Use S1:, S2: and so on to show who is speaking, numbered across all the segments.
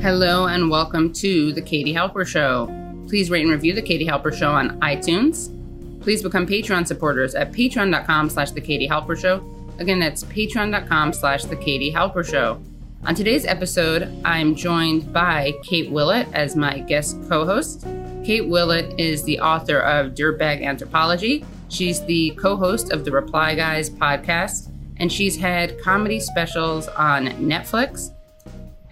S1: Hello and welcome to the Katie Halper Show. Please rate and review the Katie Halper Show on iTunes. Please become Patreon supporters at patreon.com slash the Katie Halper Show. Again, that's patreon.com slash the Katie Halper Show. On today's episode, I'm joined by Kate Willett as my guest co-host. Kate Willett is the author of Dirtbag Anthropology. She's the co-host of the Reply Guys podcast, and she's had comedy specials on Netflix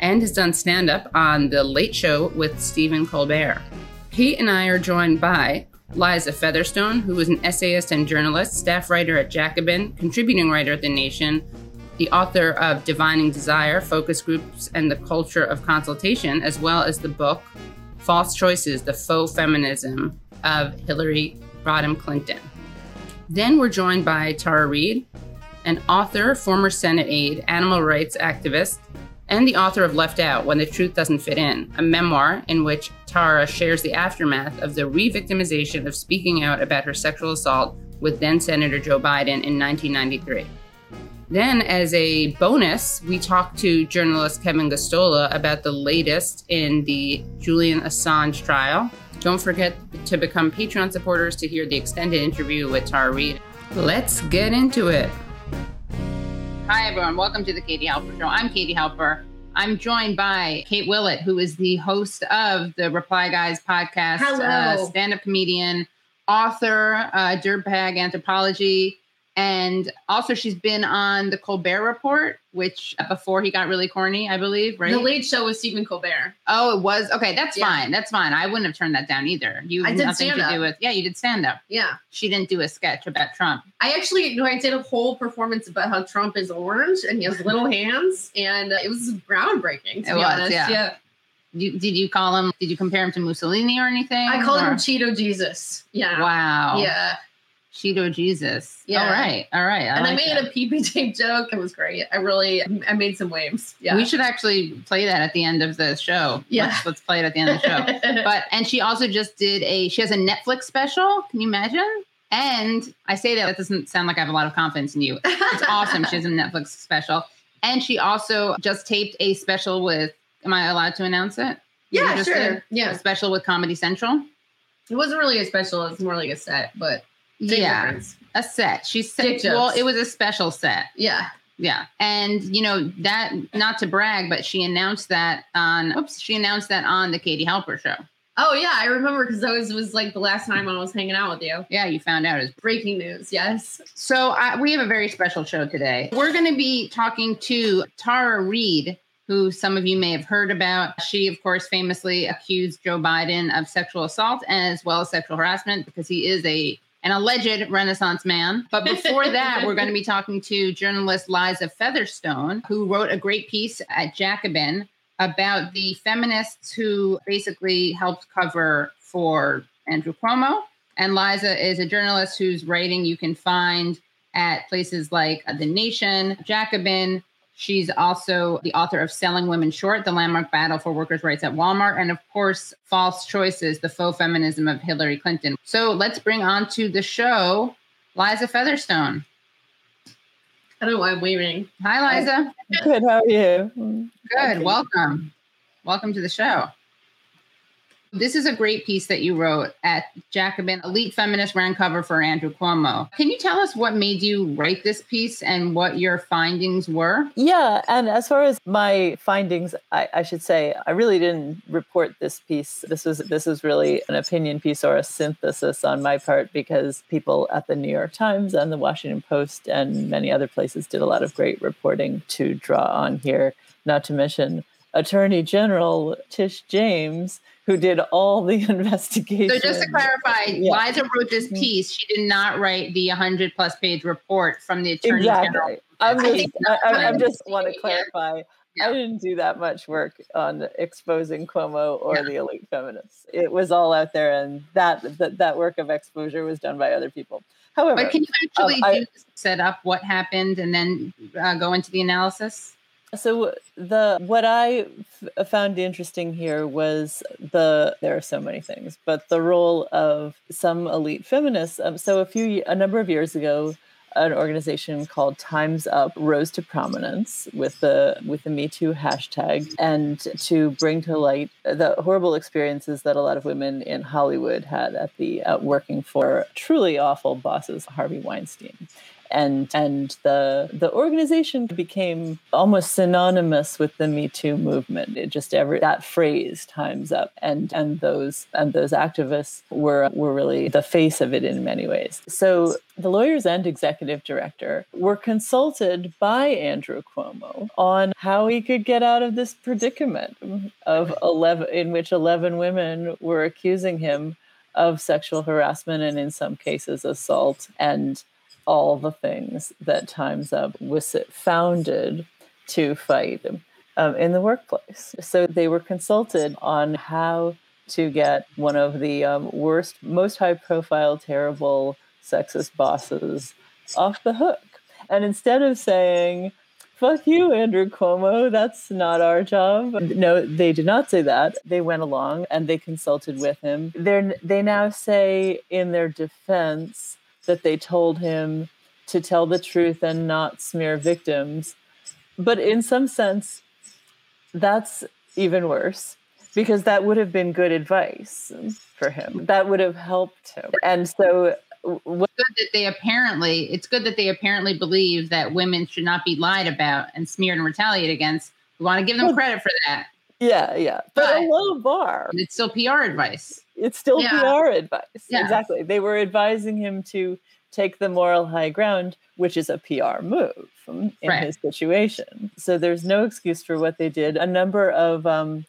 S1: and has done stand-up on The Late Show with Stephen Colbert. Kate and I are joined by Liza Featherstone, who is an essayist and journalist, staff writer at Jacobin, contributing writer at The Nation, the author of Divining Desire, Focus Groups, and the Culture of Consultation, as well as the book False Choices The Faux Feminism of Hillary Rodham Clinton. Then we're joined by Tara Reade, an author, former Senate aide, animal rights activist, and the author of Left Out When the Truth Doesn't Fit In, a memoir in which Tara shares the aftermath of the re victimization of speaking out about her sexual assault with then Senator Joe Biden in 1993. Then, as a bonus, we talked to journalist Kevin Gosztola about the latest in the Julian Assange trial. Don't forget to become Patreon supporters to hear the extended interview with Tara Reade. Let's get into it. Hi, everyone. Welcome to the Katie Halper Show. I'm Katie Halper. I'm joined by Kate Willett, who is the host of the Reply Guys podcast,
S2: Hello.
S1: uh, stand up comedian, author, uh, Dirtbag Anthropology. And also, she's been on the Colbert Report, which before he got really corny, I believe, right?
S2: The Late Show with Stephen Colbert.
S1: oh, it was okay. That's
S2: Yeah.
S1: fine. That's fine. I wouldn't have turned that down either. You
S2: I did
S1: nothing to
S2: stand-up.
S1: do with yeah. You did stand up.
S2: Yeah.
S1: She didn't do a sketch about Trump.
S2: I actually, you know, I did a whole performance about how Trump is orange and he has little hands, and it was groundbreaking, to
S1: It
S2: be
S1: was,
S2: honest.
S1: yeah. You, did you call him? Did you compare him to Mussolini or anything?
S2: I called
S1: or-
S2: him Cheeto Jesus. Yeah.
S1: Wow.
S2: Yeah.
S1: Cheeto Jesus.
S2: Yeah.
S1: All right. All right.
S2: and I made
S1: that.
S2: a pee pee tape joke. It was great. I really, I made some waves. Yeah.
S1: We should actually play that at the end of the show.
S2: Yeah.
S1: Let's, let's play it at the end of the show. but and she also just did a she has a Netflix special. Can you imagine? And I say that that doesn't sound like I have a lot of confidence in you. It's awesome. She has a Netflix special. And she also just taped a special with am I allowed to announce it?
S2: Yeah, sure.
S1: did? A
S2: Yeah.
S1: special with Comedy Central.
S2: It wasn't really a special. it's more like a set, but
S1: yeah.
S2: difference.
S1: A set. She said well, it was a special set.
S2: Yeah.
S1: Yeah. And you know, that not to brag, but she announced that on oops, she announced that on the Katie Halper show.
S2: Oh yeah, I remember because that was was like the last time I was hanging out with you.
S1: Yeah, you found out it was
S2: Breaking news. Yes.
S1: So I, we have a very special show today. We're going to be talking to Tara Reade, who some of you may have heard about. She, of course, famously accused Joe Biden of sexual assault as well as sexual harassment because he is a an alleged Renaissance man. But before that, we're going to be talking to journalist Liza Featherstone, who wrote a great piece at Jacobin about the feminists who basically helped cover for Andrew Cuomo. And Liza is a journalist whose writing you can find at places like The Nation, Jacobin. She's also the author of Selling Women Short, the landmark battle for workers' rights at Walmart, and of course, False Choices, the faux feminism of Hillary Clinton. So let's bring on to the show Liza Featherstone.
S2: I don't know why I'm waving.
S1: Hi, Liza.
S3: Good. How are you?
S1: Good. Welcome. Welcome to the show. This is a great piece that you wrote at Jacobin. Elite feminist ran cover for Andrew Cuomo. Can you tell us what made you write this piece and what your findings were?
S3: Yeah, and as far as my findings, I, I should say I really didn't report this piece. This was this was really an opinion piece or a synthesis on my part because people at the New York Times and the Washington Post and many other places did a lot of great reporting to draw on here. Not to mention Attorney General Tish James, who did all the investigation.
S1: So just to clarify,
S3: Yeah.
S1: Liza wrote this piece. She did not write the 100 plus page report from the Attorney
S3: exactly.
S1: General.
S3: I'm
S1: I
S3: just, I, I'm just want to clarify.
S1: Yeah.
S3: I didn't do that much work on exposing Cuomo or
S1: Yeah.
S3: the elite feminists. It was all out there, and that that, that work of exposure was done by other people. However,
S1: But can you actually
S3: Um, I-
S1: set up what happened and then uh, go into the analysis?
S3: So the what I f- found interesting here was the there are so many things, but the role of some elite feminists. Um, so a few a number of years ago, an organization called Times Up rose to prominence with the with the Me Too hashtag and to bring to light the horrible experiences that a lot of women in Hollywood had at the uh, working for truly awful bosses Harvey Weinstein and and the the organization became almost synonymous with the Me Too movement. It just every that phrase times up, and and those and those activists were were really the face of it in many ways. So the lawyers and executive director were consulted by Andrew Cuomo on how he could get out of this predicament of 11 in which 11 women were accusing him of sexual harassment and in some cases assault and all the things that Time's Up was founded to fight um, in the workplace. So they were consulted on how to get one of the um, worst, most high profile, terrible sexist bosses off the hook. And instead of saying, fuck you, Andrew Cuomo, that's not our job. No, they did not say that. They went along and they consulted with him. They're, they now say in their defense that they told him to tell the truth and not smear victims. But in some sense, that's even worse because that would have been good advice for him. That would have helped him. And so
S1: what, good that they apparently it's good that they apparently believe that women should not be lied about and smeared and retaliated against. We want to give them credit for that.
S3: Yeah, yeah. But, but a low bar.
S1: It's still PR advice.
S3: It's still yeah. PR advice. Yeah. Exactly. They were advising him to take the moral high ground, which is a PR move in right. his situation. So there's no excuse for what they did. A number of um,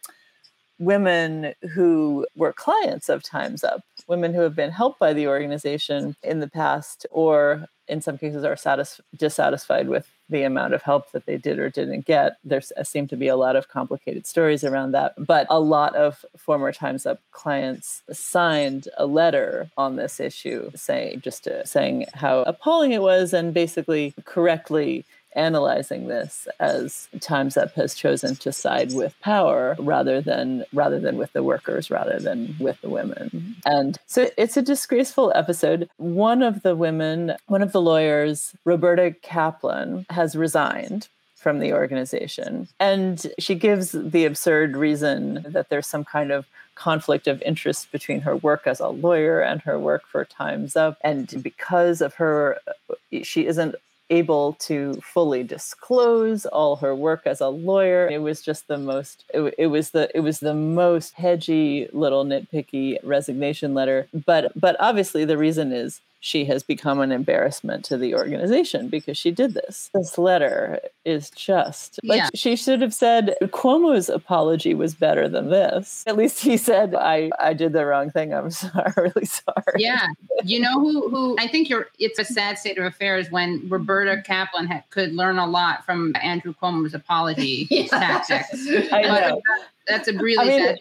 S3: women who were clients of Time's Up, women who have been helped by the organization in the past, or in some cases are satis- dissatisfied with the amount of help that they did or didn't get. There seem to be a lot of complicated stories around that, but a lot of former Times Up clients signed a letter on this issue, saying just to, saying how appalling it was, and basically correctly analyzing this as Times Up has chosen to side with power rather than rather than with the workers, rather than with the women. Mm-hmm. And so it's a disgraceful episode. One of the women, one of the lawyers, Roberta Kaplan, has resigned from the organization. And she gives the absurd reason that there's some kind of conflict of interest between her work as a lawyer and her work for Time's Up. And mm-hmm. because of her, she isn't able to fully disclose all her work as a lawyer. It was just the most it, it, was the it was the most hedgy little nitpicky resignation letter. But but obviously the reason is she has become an embarrassment to the organization because she did this. This letter is just like yeah. she should have said Cuomo's apology was better than this. At least he said, I, I did the wrong thing. I'm sorry, really sorry.
S1: Yeah. You know who who I think you're it's a sad state of affairs when Roberta mm-hmm. Kaplan ha- could learn a lot from Andrew Cuomo's apology tactics. I know. That's a really I mean, sad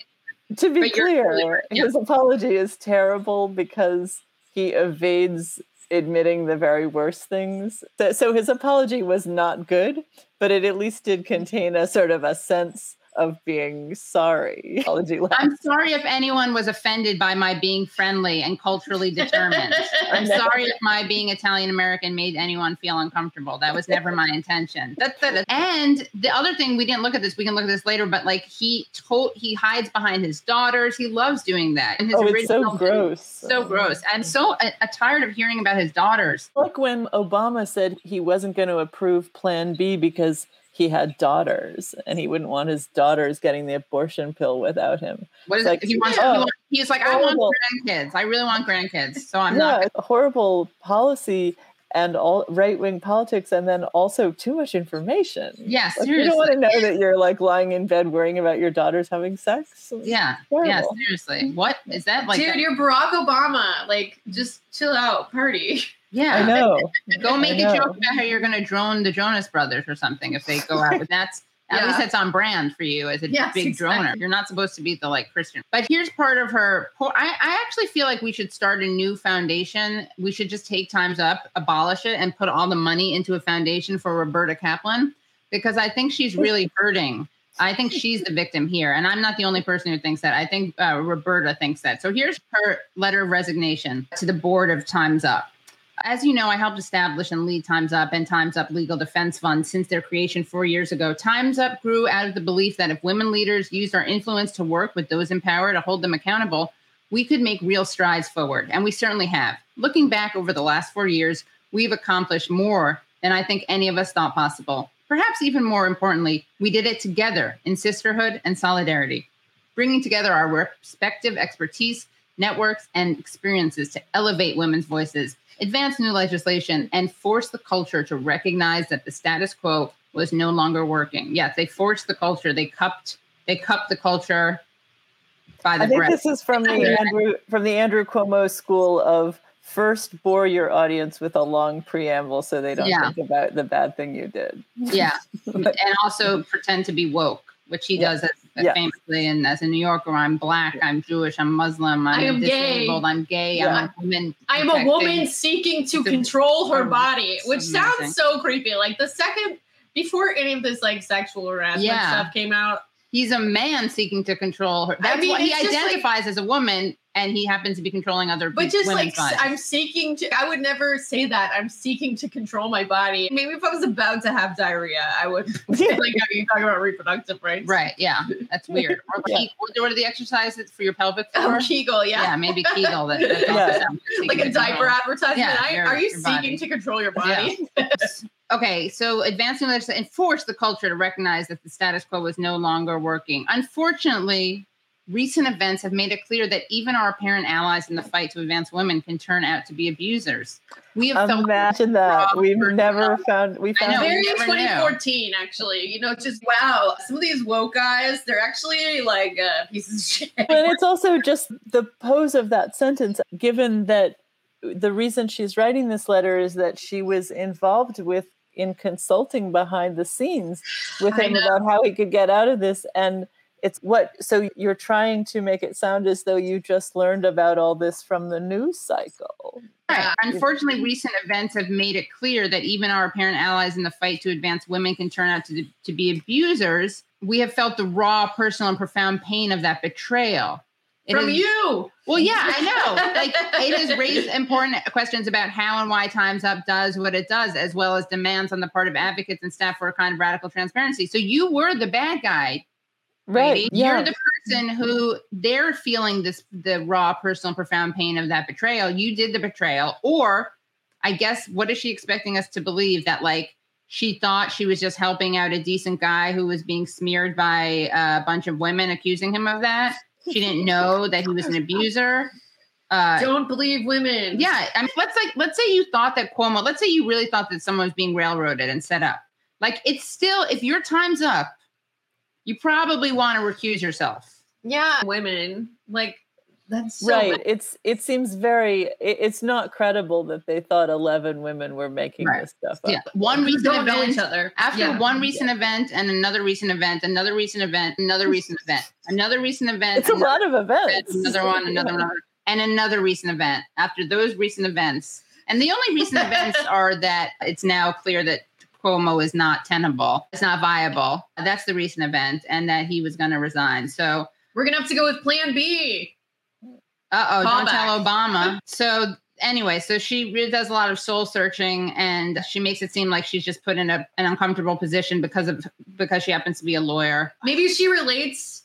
S3: to be clear, his apology is terrible because he evades admitting the very worst things. So, so his apology was not good, but it at least did contain a sort of a sense of being sorry.
S1: I'm sorry if anyone was offended by my being friendly and culturally determined. I'm sorry if my being Italian American made anyone feel uncomfortable. That was never my intention. That's that. And the other thing we didn't look at this. We can look at this later. But like he told, he hides behind his daughters. He loves doing that.
S3: And his oh, it's so gross.
S1: So gross. I'm so uh, tired of hearing about his daughters.
S3: Like when Obama said he wasn't going to approve Plan B because he had daughters and he wouldn't want his daughters getting the abortion pill without him.
S1: What is like, it? He wants, oh, he wants he's like, horrible. I want grandkids. I really want grandkids. So I'm yeah, not
S3: horrible policy and all right wing politics and then also too much information.
S1: Yes,
S3: like, you don't want to know that you're like lying in bed worrying about your daughters having sex.
S1: Yeah. Yeah, seriously. What is that like?
S2: Dude,
S1: that?
S2: you're Barack Obama. Like just chill out, party.
S1: Yeah,
S3: I know.
S1: Go make know. a joke about how you're going to drone the Jonas Brothers or something if they go out. But that's at least that's on brand for you as a yes, big exactly. droner. You're not supposed to be the like Christian. But here's part of her. I, I actually feel like we should start a new foundation. We should just take Times Up, abolish it, and put all the money into a foundation for Roberta Kaplan because I think she's really hurting. I think she's the victim here. And I'm not the only person who thinks that. I think uh, Roberta thinks that. So here's her letter of resignation to the board of Times Up. As you know, I helped establish and lead Time's Up and Time's Up Legal Defense Fund since their creation four years ago. Time's Up grew out of the belief that if women leaders used our influence to work with those in power to hold them accountable, we could make real strides forward. And we certainly have. Looking back over the last four years, we've accomplished more than I think any of us thought possible. Perhaps even more importantly, we did it together in sisterhood and solidarity, bringing together our respective expertise, networks, and experiences to elevate women's voices, advance new legislation, and force the culture to recognize that the status quo was no longer working. Yes, they forced the culture. They cupped. They cupped the culture by the
S3: I think
S1: breath.
S3: this is from the Andrew from the Andrew Cuomo school of first bore your audience with a long preamble so they don't
S1: Yeah.
S3: think about the bad thing you did.
S1: yeah and also pretend to be woke which he
S3: Yeah.
S1: does as, as Uh,
S3: yeah.
S1: famously and as a new yorker i'm black i'm jewish i'm muslim i'm
S2: I am gay.
S1: disabled i'm gay
S3: Yeah.
S1: i'm a woman
S2: I am a woman seeking to
S1: It's a-
S2: control her body, which
S1: amazing.
S2: sounds so creepy. Like the second before any of this like sexual harassment
S1: Yeah.
S2: stuff came out,
S1: he's a man seeking to control her that's
S2: mean,
S1: what he
S2: it's just like-
S1: identifies as a woman and he happens to be controlling other
S2: but just
S1: women's
S2: like
S1: bodies.
S2: I'm seeking to. I would never say that. I'm seeking to control my body. Maybe if I was about to have diarrhea, I would. like, are you talking about reproductive rights?
S1: right yeah that's weird or
S3: Yeah.
S1: Ke- what are the exercises for your pelvic
S2: Oh,
S1: floor
S2: Kegel,
S1: yeah.
S2: yeah.
S1: maybe kegel that, that's
S3: Yeah.
S2: Like a diaper
S1: control.
S2: advertisement.
S1: Yeah,
S2: I,
S1: your-
S2: are you seeking
S1: body.
S2: to control your body?
S1: Okay, so advancing legislation enforce the culture to recognize that the status quo was no longer working. Unfortunately, recent events have made it clear that even our apparent allies in the fight to advance women can turn out to be abusers. We have felt
S3: Imagine that. We've never
S1: of-
S3: found we
S1: I
S3: found
S1: know.
S2: Very
S1: you never
S2: 2014, actually. You know, just wow. Some of these woke guys, they're actually like uh, pieces of shit.
S3: but it's also just the pose of that sentence given that the reason she's writing this letter is that she was involved with in consulting behind the scenes with him about how he could get out of this and it's what so you're trying to make it sound as though you just learned about all this from the news cycle
S1: Right.
S2: Yeah.
S1: Unfortunately, recent events have made it clear that even our apparent allies in the fight to advance women can turn out to, to be abusers. We have felt the raw, personal, and profound pain of that betrayal. It
S2: From
S1: has-
S2: you.
S1: Well, yeah, I know. Like it has raised important questions about how and why Times Up does what it does, as well as demands on the part of advocates and staff for a kind of radical transparency. So you were the bad guy, Brady. You're the person who they're feeling this the raw, personal, profound pain of that betrayal. You did the betrayal, or I guess what is she expecting us to believe that like she thought she was just helping out a decent guy who was being smeared by a bunch of women accusing him of that. She didn't know that he was an abuser. Uh,
S2: Don't believe women.
S1: yeah, I mean, let's like let's say you thought that Cuomo. Let's say you really thought that someone was being railroaded and set up. Like it's still, if your time's up, you probably want to recuse yourself.
S2: Yeah. Women. Like, that's so
S3: right it's it seems very it, it's not credible that they thought 11 women were making
S1: Right.
S3: this stuff up
S1: Yeah, one
S2: We
S1: recent
S2: don't know
S1: event
S2: each other.
S1: after
S2: Yeah.
S1: one recent event and another recent event, another recent event, another recent event, another recent event,
S3: it's a lot of events
S1: another one, another one, and another recent event. After those recent events, and the only recent events are that it's now clear that Cuomo is not tenable, it's not viable. That's the recent event, and that he was going to resign. So,
S2: We're going to have to go with plan B.
S1: uh oh, don't tell Obama. So. Anyway, so she really does a lot of soul searching, and she makes it seem like she's just put in a, an uncomfortable position because of because she happens to be a lawyer.
S2: Maybe she relates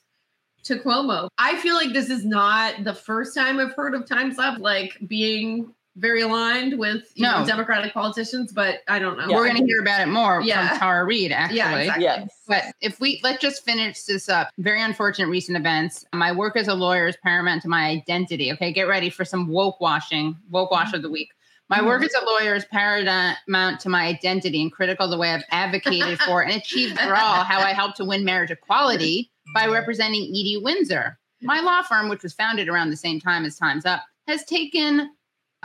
S2: to Cuomo. I feel like this is not the first time I've heard of Times Up like being very aligned with you
S1: No.
S2: know, Democratic politicians, but I don't know.
S1: We're going to hear about it more
S2: Yeah.
S1: from Tara Reade, actually.
S2: Yeah, exactly.
S3: Yes.
S1: But if we let's just finish this up. Very unfortunate recent events. My work as a lawyer is paramount to my identity. Okay, get ready for some woke washing, woke wash of the week. My work mm-hmm. as a lawyer is paramount to my identity and critical to the way I've advocated for and achieved for all how I helped to win marriage equality by representing Edie Windsor. My law firm, which was founded around the same time as Time's Up, has taken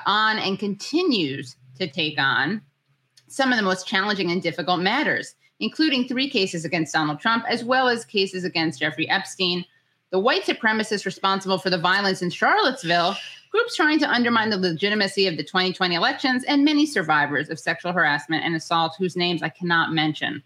S1: on and continues to take on some of the most challenging and difficult matters, including three cases against Donald Trump, as well as cases against Jeffrey Epstein, the white supremacists responsible for the violence in Charlottesville, groups trying to undermine the legitimacy of the 2020 elections, and many survivors of sexual harassment and assault whose names I cannot mention.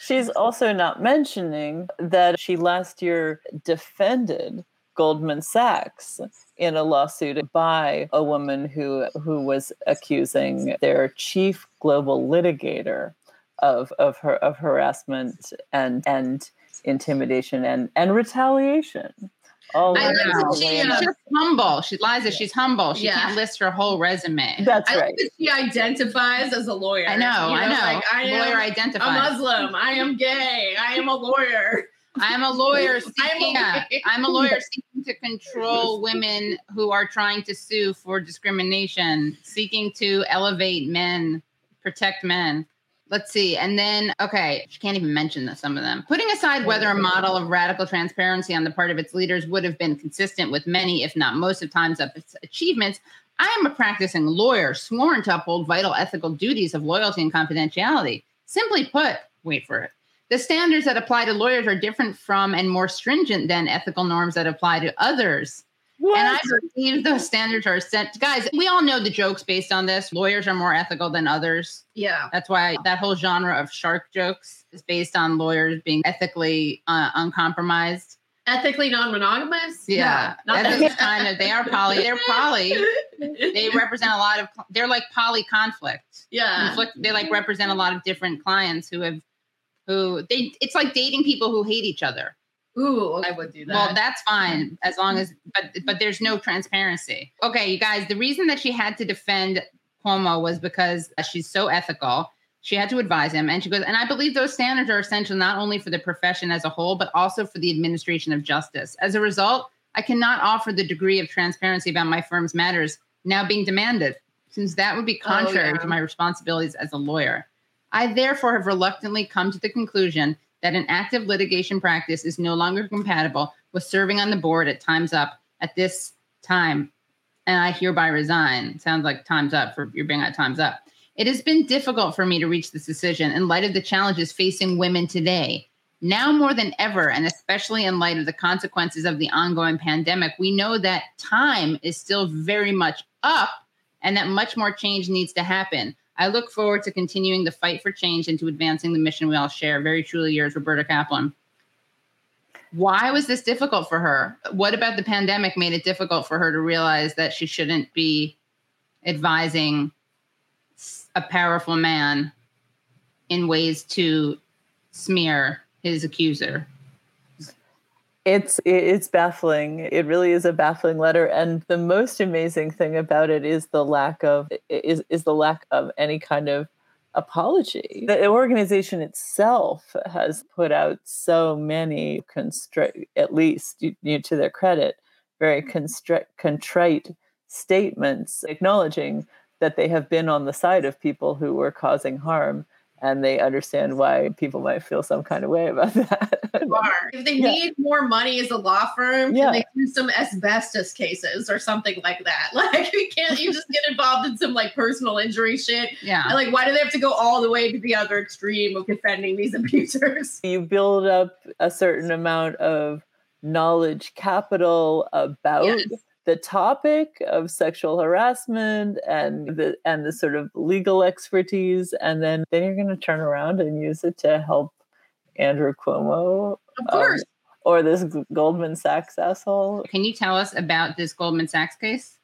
S3: She's also not mentioning that she last year defended Goldman Sachs in a lawsuit by a woman who who was accusing their chief global litigator of of her of harassment and and intimidation and and retaliation.
S1: Oh, I love know. She's just humble. She Liza, she's humble. She yeah. can't list her whole resume.
S3: That's
S2: I
S3: right.
S2: Like she identifies as a lawyer.
S1: I know, you know I know. Like, I lawyer identifies.
S2: A Muslim. I am gay. I am a lawyer.
S1: I'm a lawyer seeking. I'm a lawyer seeking to control women who are trying to sue for discrimination, seeking to elevate men, protect men. Let's see. And then, okay, she can't even mention that some of them. Putting aside whether a model of radical transparency on the part of its leaders would have been consistent with many, if not most of Time's of its achievements, I am a practicing lawyer sworn to uphold vital ethical duties of loyalty and confidentiality. Simply put, wait for it. The standards that apply to lawyers are different from and more stringent than ethical norms that apply to others. What? And I believe those standards are set. Guys, we all know the jokes based on this. Lawyers are more ethical than others.
S2: Yeah.
S1: That's why that whole genre of shark jokes is based on lawyers being ethically uh, uncompromised.
S2: Ethically non-monogamous?
S1: Yeah. Not that kind of they are poly. They're poly. they represent a lot of they're like poly conflict.
S2: Yeah.
S1: Conflict, they like represent a lot of different clients who have who they it's like dating people who hate each other.
S2: Ooh, I would do that.
S1: Well, that's fine as long as, but but there's no transparency. Okay, you guys. The reason that she had to defend Cuomo was because she's so ethical. She had to advise him, and she goes, and I believe those standards are essential not only for the profession as a whole, but also for the administration of justice. As a result, I cannot offer the degree of transparency about my firm's matters now being demanded, since that would be oh, contrary oh, yeah. to my responsibilities as a lawyer. I therefore have reluctantly come to the conclusion that an active litigation practice is no longer compatible with serving on the board at Time's Up at this time. And I hereby resign. Sounds like time's up for you're being at time's up. It has been difficult for me to reach this decision in light of the challenges facing women today. Now more than ever, and especially in light of the consequences of the ongoing pandemic, we know that time is still very much up and that much more change needs to happen. I look forward to continuing the fight for change and to advancing the mission we all share. Very truly yours, Roberta Kaplan. Why was this difficult for her? What about the pandemic made it difficult for her to realize that she shouldn't be advising a powerful man in ways to smear his accuser?
S3: It's it's baffling. It really is a baffling letter, and the most amazing thing about it is the lack of is is the lack of any kind of apology. The organization itself has put out so many constrict, at least you, you, to their credit, very constrict, contrite statements acknowledging that they have been on the side of people who were causing harm and they understand why people might feel some kind of way about that.
S2: if they yeah. need more money as a law firm, yeah. can they do some asbestos cases or something like that? Like you can't you just get involved in some like personal injury shit.
S1: Yeah.
S2: And, like why do they have to go all the way to the other extreme of defending these abusers?
S3: You build up a certain amount of knowledge capital about yes the topic of sexual harassment and the and the sort of legal expertise and then then you're going to turn around and use it to help Andrew Cuomo
S2: of course. um,
S3: or this Goldman Sachs asshole.
S1: Can you tell us about this Goldman Sachs case?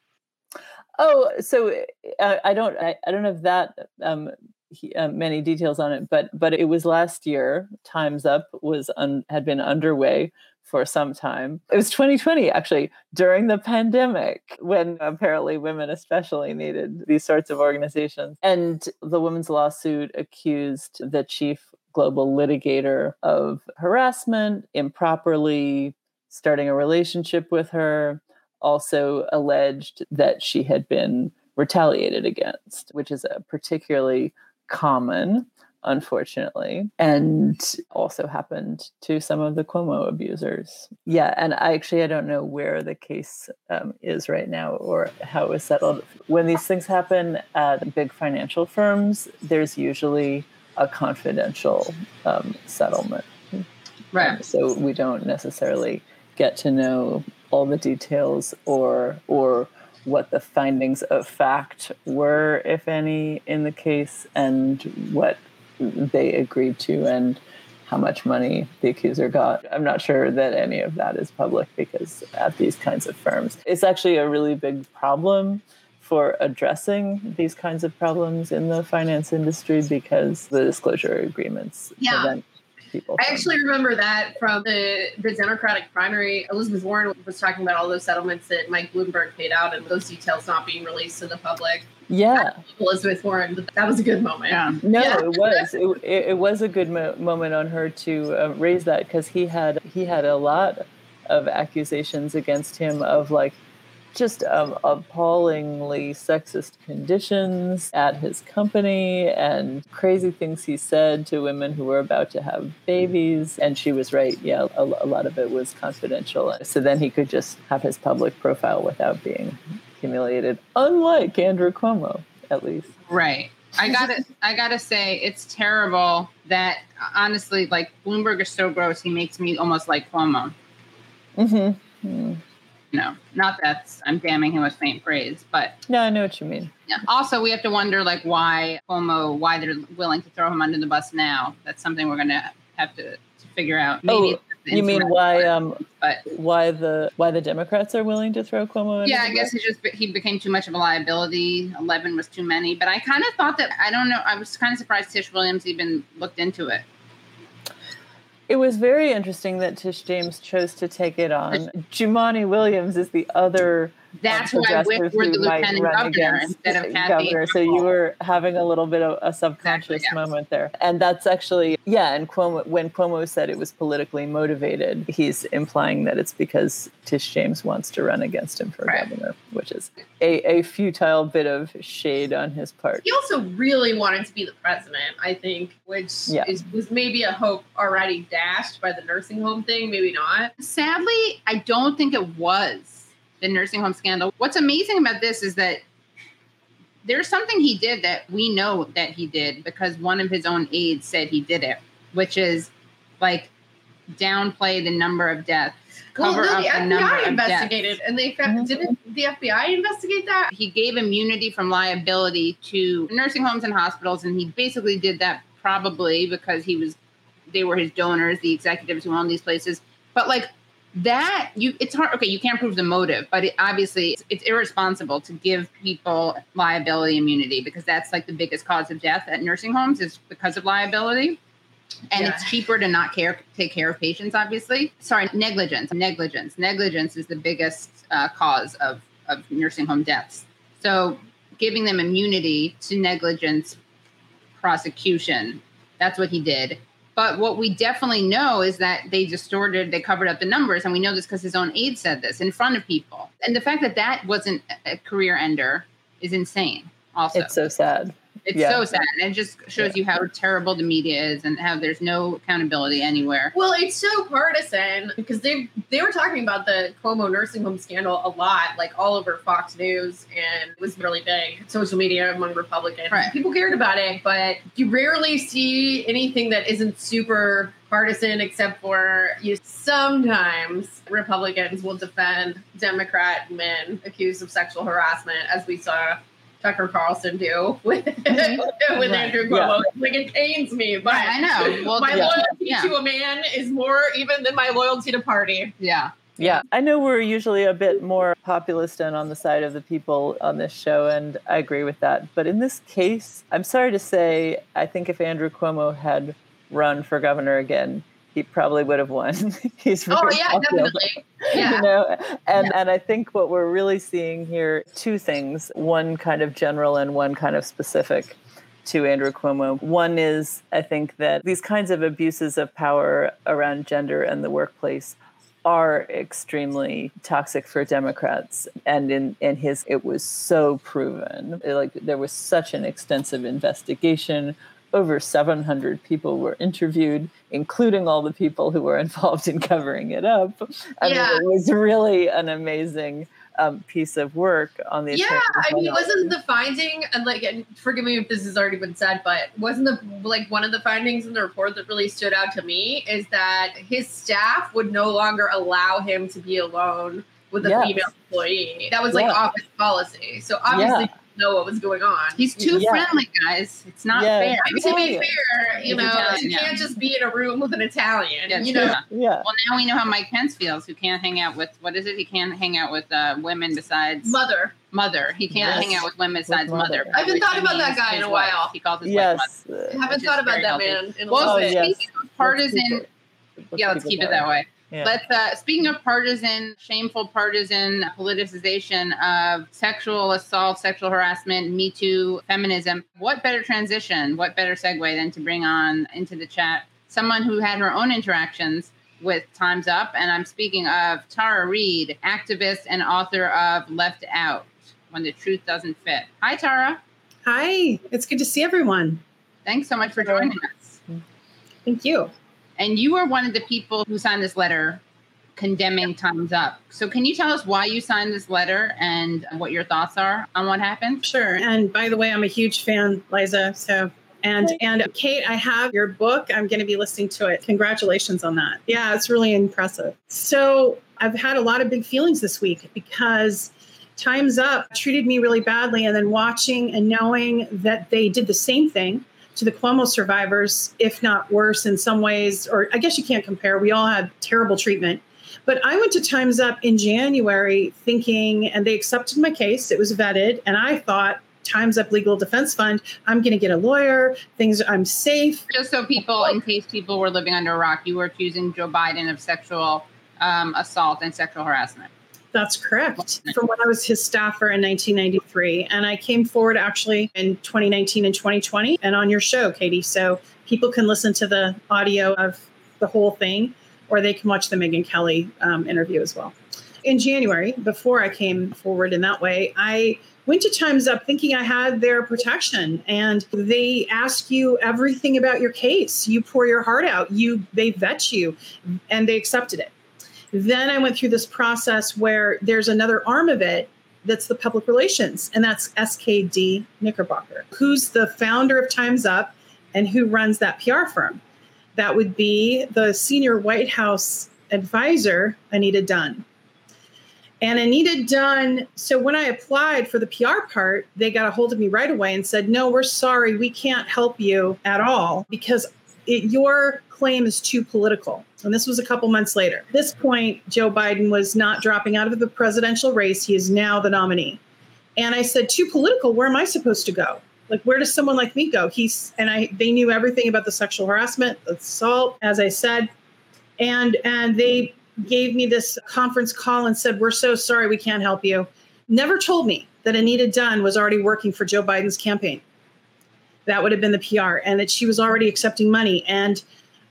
S3: Oh so uh, I don't I, I don't have that um, he, uh, many details on it but but it was last year times up was un, had been underway for some time. It was 2020, actually, during the pandemic, when apparently women especially needed these sorts of organizations. And the women's lawsuit accused the chief global litigator of harassment, improperly starting a relationship with her, also alleged that she had been retaliated against, which is a particularly common unfortunately, and also happened to some of the Cuomo abusers. Yeah, and I actually I don't know where the case um, is right now or how it was settled. When these things happen at big financial firms, there's usually a confidential um, settlement.
S1: Right.
S3: so we don't necessarily get to know all the details or or what the findings of fact were, if any, in the case, and what they agreed to and how much money the accuser got. I'm not sure that any of that is public because at these kinds of firms, it's actually a really big problem for addressing these kinds of problems in the finance industry because the disclosure agreements
S2: yeah.
S3: prevent people.
S2: I actually remember that from the, the Democratic primary. Elizabeth Warren was talking about all those settlements that Mike Bloomberg paid out and those details not being released to the public.
S3: Yeah.
S2: Elizabeth Warren, that was a good moment.
S1: Yeah.
S3: No,
S2: Yeah.
S3: it was. It, it, it was a good mo- moment on her to uh, raise that because he had he had a lot of accusations against him of like just um, appallingly sexist conditions at his company and crazy things he said to women who were about to have babies. And she was right. Yeah, a, a lot of it was confidential. So then he could just have his public profile without being humiliated, unlike Andrew Cuomo, at least.
S1: Right. I gotta, I gotta say, it's terrible that honestly, like Bloomberg is so gross. He makes me almost like Cuomo.
S3: Mm-hmm.
S1: No, not that I'm damning him with faint praise, but
S3: No, I know what you mean.
S1: yeah. Also, we have to wonder like why Cuomo, why they're willing to throw him under the bus now. That's something we're gonna have to, to figure out. Maybe
S3: Oh, You mean why
S1: part,
S3: um
S1: But
S3: why the why the Democrats are willing to throw Cuomo?
S1: yeah, I guess he just he became too much of a liability. Eleven was too many. But I kind of thought that I don't know. I was kind of surprised Tish Williams even looked into it.
S3: It was very interesting that Tish James chose to take it on. Jumaane Williams is the other
S1: That's who I wish
S3: progressive
S1: were the lieutenant governor instead of Kathy.
S3: governor. So you were having a little bit of a subconscious
S1: Exactly, yeah.
S3: moment there, and that's actually yeah. And Cuomo, when Cuomo said it was politically motivated, he's implying that it's because Tish James wants to run against him for
S1: Right.
S3: governor, which is a, a futile bit of shade on his part.
S2: He also really wanted to be the president, I think, which
S3: Yeah.
S2: is, was maybe a hope already dashed by the nursing home thing, maybe not.
S1: Sadly, I don't think it was the nursing home scandal. What's amazing about this is that there's something he did that we know that he did because one of his own aides said he did it, which is like downplay the number of deaths,
S2: Well,
S1: cover
S2: no,
S1: up
S2: the
S1: the number
S2: FBI
S1: of
S2: investigated,
S1: deaths.
S2: and they found,
S3: Mhm.
S2: didn't the FBI investigate that?
S1: He gave immunity from liability to nursing homes and hospitals, and he basically did that probably because he was they were his donors, the executives who own these places. But like that, you it's hard. Okay, you can't prove the motive, but it, obviously it's, it's irresponsible to give people liability immunity because that's like the biggest cause of death at nursing homes is because of liability. And
S2: Yeah.
S1: it's cheaper to not care take care of patients. Obviously, sorry, negligence. Negligence. Negligence is the biggest uh, cause of of nursing home deaths. So giving them immunity to negligence prosecution, that's what he did. But what we definitely know is that they distorted, they covered up the numbers. And we know this because his own aide said this in front of people. And the fact that that wasn't a career ender is insane, also.
S3: It's so sad.
S1: It's
S3: Yeah.
S1: so sad. And it just shows
S3: Yeah.
S1: you how terrible the media is and how there's no accountability anywhere.
S2: Well, it's so partisan because they they were talking about the Cuomo nursing home scandal a lot, like all over Fox News, and it was really big social media among Republicans.
S1: Right.
S2: People cared about it, but you rarely see anything that isn't super partisan, except for you. Sometimes Republicans will defend Democrat men accused of sexual harassment, as we saw. Tucker Carlson do with, mm-hmm. with
S1: Right.
S2: Andrew Cuomo. Like it pains me, but
S1: Right, I know. Well,
S2: my
S3: yeah.
S2: loyalty
S1: Yeah.
S2: to a man is more even than my loyalty to party.
S1: Yeah.
S3: Yeah, I know we're usually a bit more populist and on the side of the people on this show, and I agree with that. But in this case, I'm sorry to say, I think if Andrew Cuomo had run for governor again, he probably would have won. He's
S2: Oh yeah,
S3: popular.
S2: definitely.
S3: you
S2: Yeah.
S3: know and and i think what we're really seeing here two things one kind of general and one kind of specific to andrew cuomo one is i think that these kinds of abuses of power around gender and the workplace are extremely toxic for democrats and in in his it was so proven like there was such an extensive investigation over 700 people were interviewed, including all the people who were involved in covering it up. I
S2: Yeah.
S3: mean, it was really an amazing um, piece of work on the
S2: Yeah, I mean, wasn't the finding and like, and forgive me if this has already been said, but wasn't the like one of the findings in the report that really stood out to me is that his staff would no longer allow him to be alone with a
S3: Yes.
S2: female employee. That was like
S3: Yeah.
S2: office policy. So obviously,
S3: Yeah.
S2: Know what was going on.
S1: He's too
S3: Yeah.
S1: friendly, guys. It's not
S3: Yeah.
S1: fair.
S2: And to be fair, you know,
S1: Italian,
S2: you can't just be in a room with an Italian.
S1: Yeah,
S2: you
S1: true.
S2: know,
S3: Yeah.
S1: Well, now we know how Mike Pence feels, who can't hang out with what is it? He can't hang out with uh, women besides
S2: mother.
S1: mother. He can't
S3: Yes.
S1: hang out with women besides
S3: With
S1: mother.
S3: mother.
S2: I haven't thought about that guy in
S1: his
S2: a
S1: wife.
S2: while.
S1: He calls his wife mother.
S3: Yes.
S2: I haven't thought about that
S1: healthy.
S2: man in a
S1: Well,
S2: little
S3: Oh, yes.
S1: speaking of partisan, yeah, let's keep it that way.
S3: Yeah.
S1: Let's. Uh, speaking of partisan, shameful partisan politicization of sexual assault, sexual harassment, Me Too, feminism. What better transition? What better segue than to bring on into the chat someone who had her own interactions with Times Up, and I'm speaking of Tara Reade, activist and author of Left Out: When the Truth Doesn't Fit. Hi, Tara.
S4: Hi, it's good to see everyone.
S1: Thanks so much for joining us.
S4: Thank you.
S1: And you are one of the people who signed this letter condemning Time's Up. So, can you tell us why you signed this letter and what your thoughts are on what happened?
S4: Sure. And by the way, I'm a huge fan, Liza. So and and Kate, I have your book. I'm going to be listening to it. Congratulations on that. Yeah, it's really impressive. So I've had a lot of big feelings this week because Time's Up treated me really badly, and then watching and knowing that they did the same thing to the Cuomo survivors, if not worse in some ways, or I guess you can't compare. We all had terrible treatment. But I went to Time's Up in January thinking, and they accepted my case. It was vetted. And I thought, Time's Up Legal Defense Fund, I'm going to get a lawyer. Things, I'm safe.
S1: Just so people, in case people were living under a rock, you were accusing Joe Biden of sexual um, assault and sexual harassment.
S4: That's correct. From when I was his staffer in 1993. And I came forward actually in 2019 and 2020 and on your show, Katie. So people can listen to the audio of the whole thing or they can watch the Megyn Kelly um, interview as well. In January, before I came forward in that way, I went to Times Up thinking I had their protection and they ask you everything about your case. You pour your heart out, you they vet you and they accepted it. Then I went through this process where there's another arm of it that's the public relations, and that's SKD Knickerbocker, who's the founder of Time's Up and who runs that PR firm. That would be the senior White House advisor, Anita Dunn. And Anita Dunn, so when I applied for the PR part, they got a hold of me right away and said, No, we're sorry, we can't help you at all because it, your claim is too political. And this was a couple months later. At this point, Joe Biden was not dropping out of the presidential race. He is now the nominee. And I said, too political, where am I supposed to go? Like, where does someone like me go? He's and I they knew everything about the sexual harassment, the assault, as I said. And and they gave me this conference call and said, We're so sorry, we can't help you. Never told me that Anita Dunn was already working for Joe Biden's campaign. That would have been the PR, and that she was already accepting money. And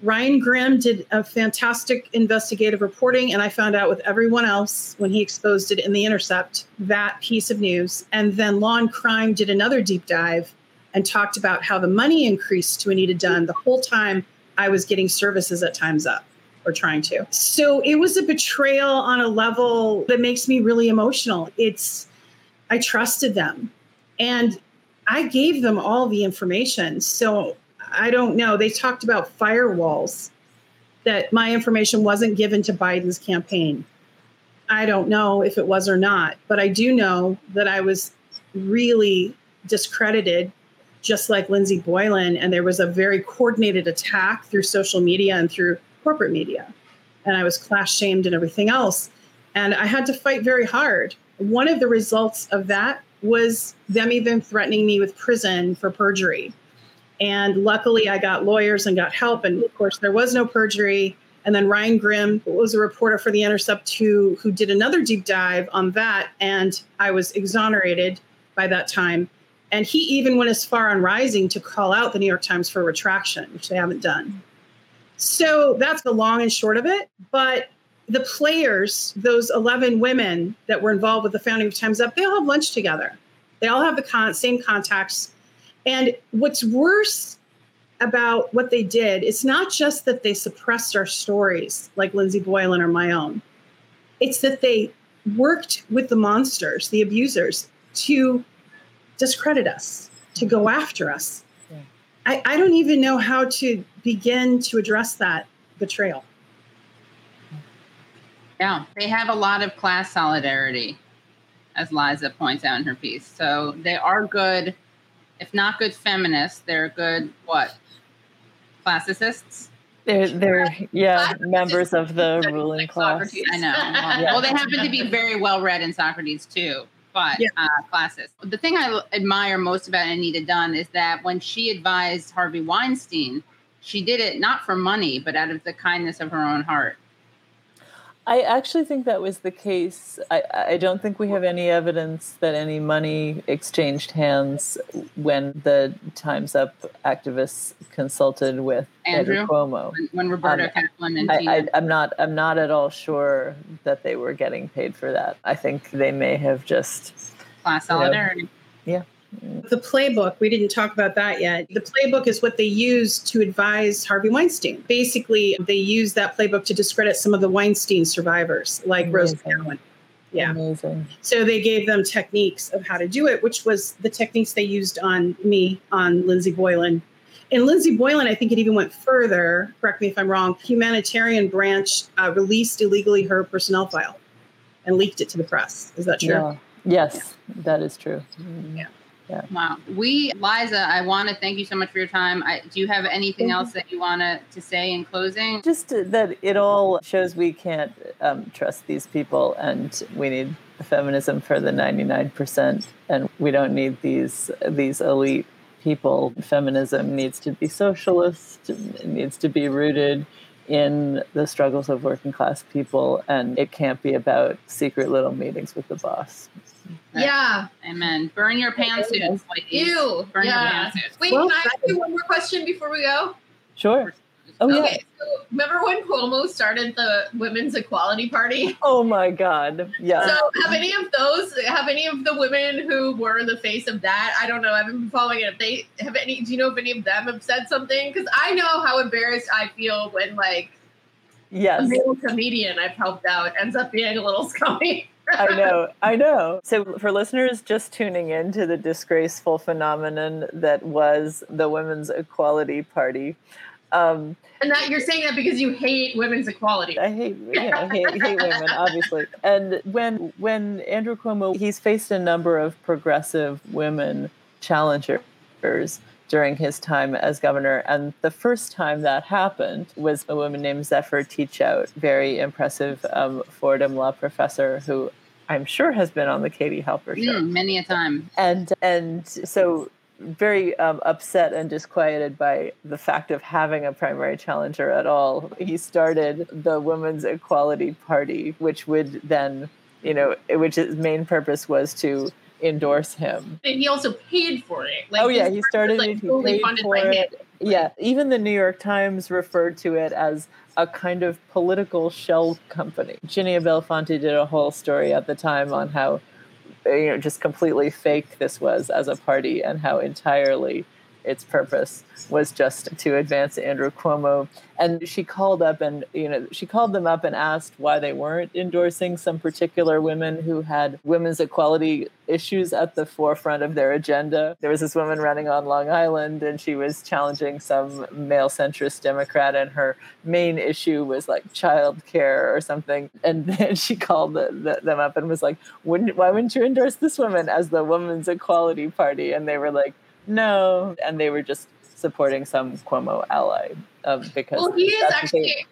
S4: Ryan Grim did a fantastic investigative reporting, and I found out with everyone else when he exposed it in The Intercept that piece of news. And then Law and Crime did another deep dive and talked about how the money increased to Anita Dunn the whole time I was getting services at Time's Up or trying to. So it was a betrayal on a level that makes me really emotional. It's, I trusted them and I gave them all the information. So I don't know. They talked about firewalls, that my information wasn't given to Biden's campaign. I don't know if it was or not, but I do know that I was really discredited, just like Lindsey Boylan. And there was a very coordinated attack through social media and through corporate media. And I was class shamed and everything else. And I had to fight very hard. One of the results of that was them even threatening me with prison for perjury. And luckily, I got lawyers and got help. And of course, there was no perjury. And then Ryan Grim was a reporter for The Intercept who, who did another deep dive on that. And I was exonerated by that time. And he even went as far on Rising to call out the New York Times for retraction, which they haven't done. So that's the long and short of it. But the players, those 11 women that were involved with the founding of Time's Up, they all have lunch together. They all have the con- same contacts. And what's worse about what they did, it's not just that they suppressed our stories like Lindsey Boylan or my own. It's that they worked with the monsters, the abusers, to discredit us, to go after us.
S3: Yeah.
S4: I, I don't even know how to begin to address that betrayal.
S1: Yeah, they have a lot of class solidarity. as Liza points out in her piece. So they are good, if not good feminists, they're good what? Classicists?
S3: They're they're yeah members of the
S2: Like
S3: ruling class.
S2: Socrates.
S1: I know. Well,
S3: Yeah.
S1: well, they happen to be very well read in Socrates too, but
S4: Yeah.
S1: uh, classist. The thing I admire most about Anita Dunn is that when she advised Harvey Weinstein, she did it not for money, but out of the kindness of her own heart.
S3: I actually think that was the case. I, I don't think we have any evidence that any money exchanged hands when the Time's Up activists consulted with Andrew,
S1: Andrew?
S3: Cuomo.
S1: When, when Roberta
S3: Um,
S1: Kaplan and
S3: I, I'm, not. I'm not at all sure that they were getting paid for that. I think they may have just.
S1: class solidarity.
S4: The playbook, we didn't talk about that yet. The playbook is what they used to advise Harvey Weinstein. Basically, they used that playbook to discredit some of the Weinstein survivors, like Rose
S3: Amazing.
S4: McGowan. Yeah.
S3: Amazing.
S4: So they gave them techniques of how to do it, which was the techniques they used on me, on Lindsey Boylan. And Lindsey Boylan, I think it even went further. Correct me if I'm wrong. Humanitarian branch uh, released illegally her personnel file and leaked it to the press. Is that true?
S3: Yeah. Yes, that is true.
S4: Yeah.
S1: Wow. We, Liza, I want to thank you so much for your time. I, do you have anything else that you want to, to say in closing?
S3: Just that it all shows we can't um, trust these people, and we need feminism for the ninety nine percent, and we don't need these these elite people. Feminism needs to be socialist. It needs to be rooted in the struggles of working class people, and it can't be about secret little meetings with the boss.
S2: Yeah.
S1: Amen. Burn your pantsuits, ladies.
S2: Ew.
S1: Burn
S2: yeah.
S1: your pantsuits.
S2: Wait,
S4: Well,
S2: can I ask you one more question before we go?
S3: Sure. Oh yeah.
S2: So remember when Cuomo started the Women's Equality Party?
S3: Oh my God. Yeah.
S2: So have any of those have any of the women who were in the face of that? I don't know. I haven't been following it. If they have any do you know if any of them have said something? Because I know how embarrassed I feel when like a male comedian I've helped out ends up being a little scummy.
S3: I know, I know. So, for listeners just tuning in to the disgraceful phenomenon that was the Women's Equality Party, um,
S2: And that you're saying that because you hate women's equality.
S3: I hate, you know, hate, hate women, obviously. And when when Andrew Cuomo, he's faced a number of progressive women challengers during his time as governor. And the first time that happened was a woman named Zephyr Teachout, very impressive um, Fordham law professor who I'm sure has been on the Katie Halper show
S1: Mm, many a time.
S3: and and so very um, upset and disquieted by the fact of having a primary challenger at all he started the women's equality party which would then you know which his main purpose was to endorse him
S2: And he also paid for it. Like,
S3: oh yeah he started
S2: was,
S3: it he
S2: totally
S3: paid
S2: funded
S3: for
S2: him.
S3: it yeah even the new york times referred to it as a kind of political shell company. Ginia Bellafante did a whole story at the time on how you know just completely fake this was as a party and how entirely its purpose was just to advance Andrew Cuomo. And she called up and, you know, she called them up and asked why they weren't endorsing some particular women who had women's equality issues at the forefront of their agenda. There was this woman running on Long Island and she was challenging some male centrist Democrat, and her main issue was like child care or something. And then she called the, the, them up and was like, wouldn't, why wouldn't you endorse this woman as the Women's Equality Party? And they were like, no. And they were just supporting some Cuomo ally um, because
S2: Well, he is
S3: that's what they-
S2: actually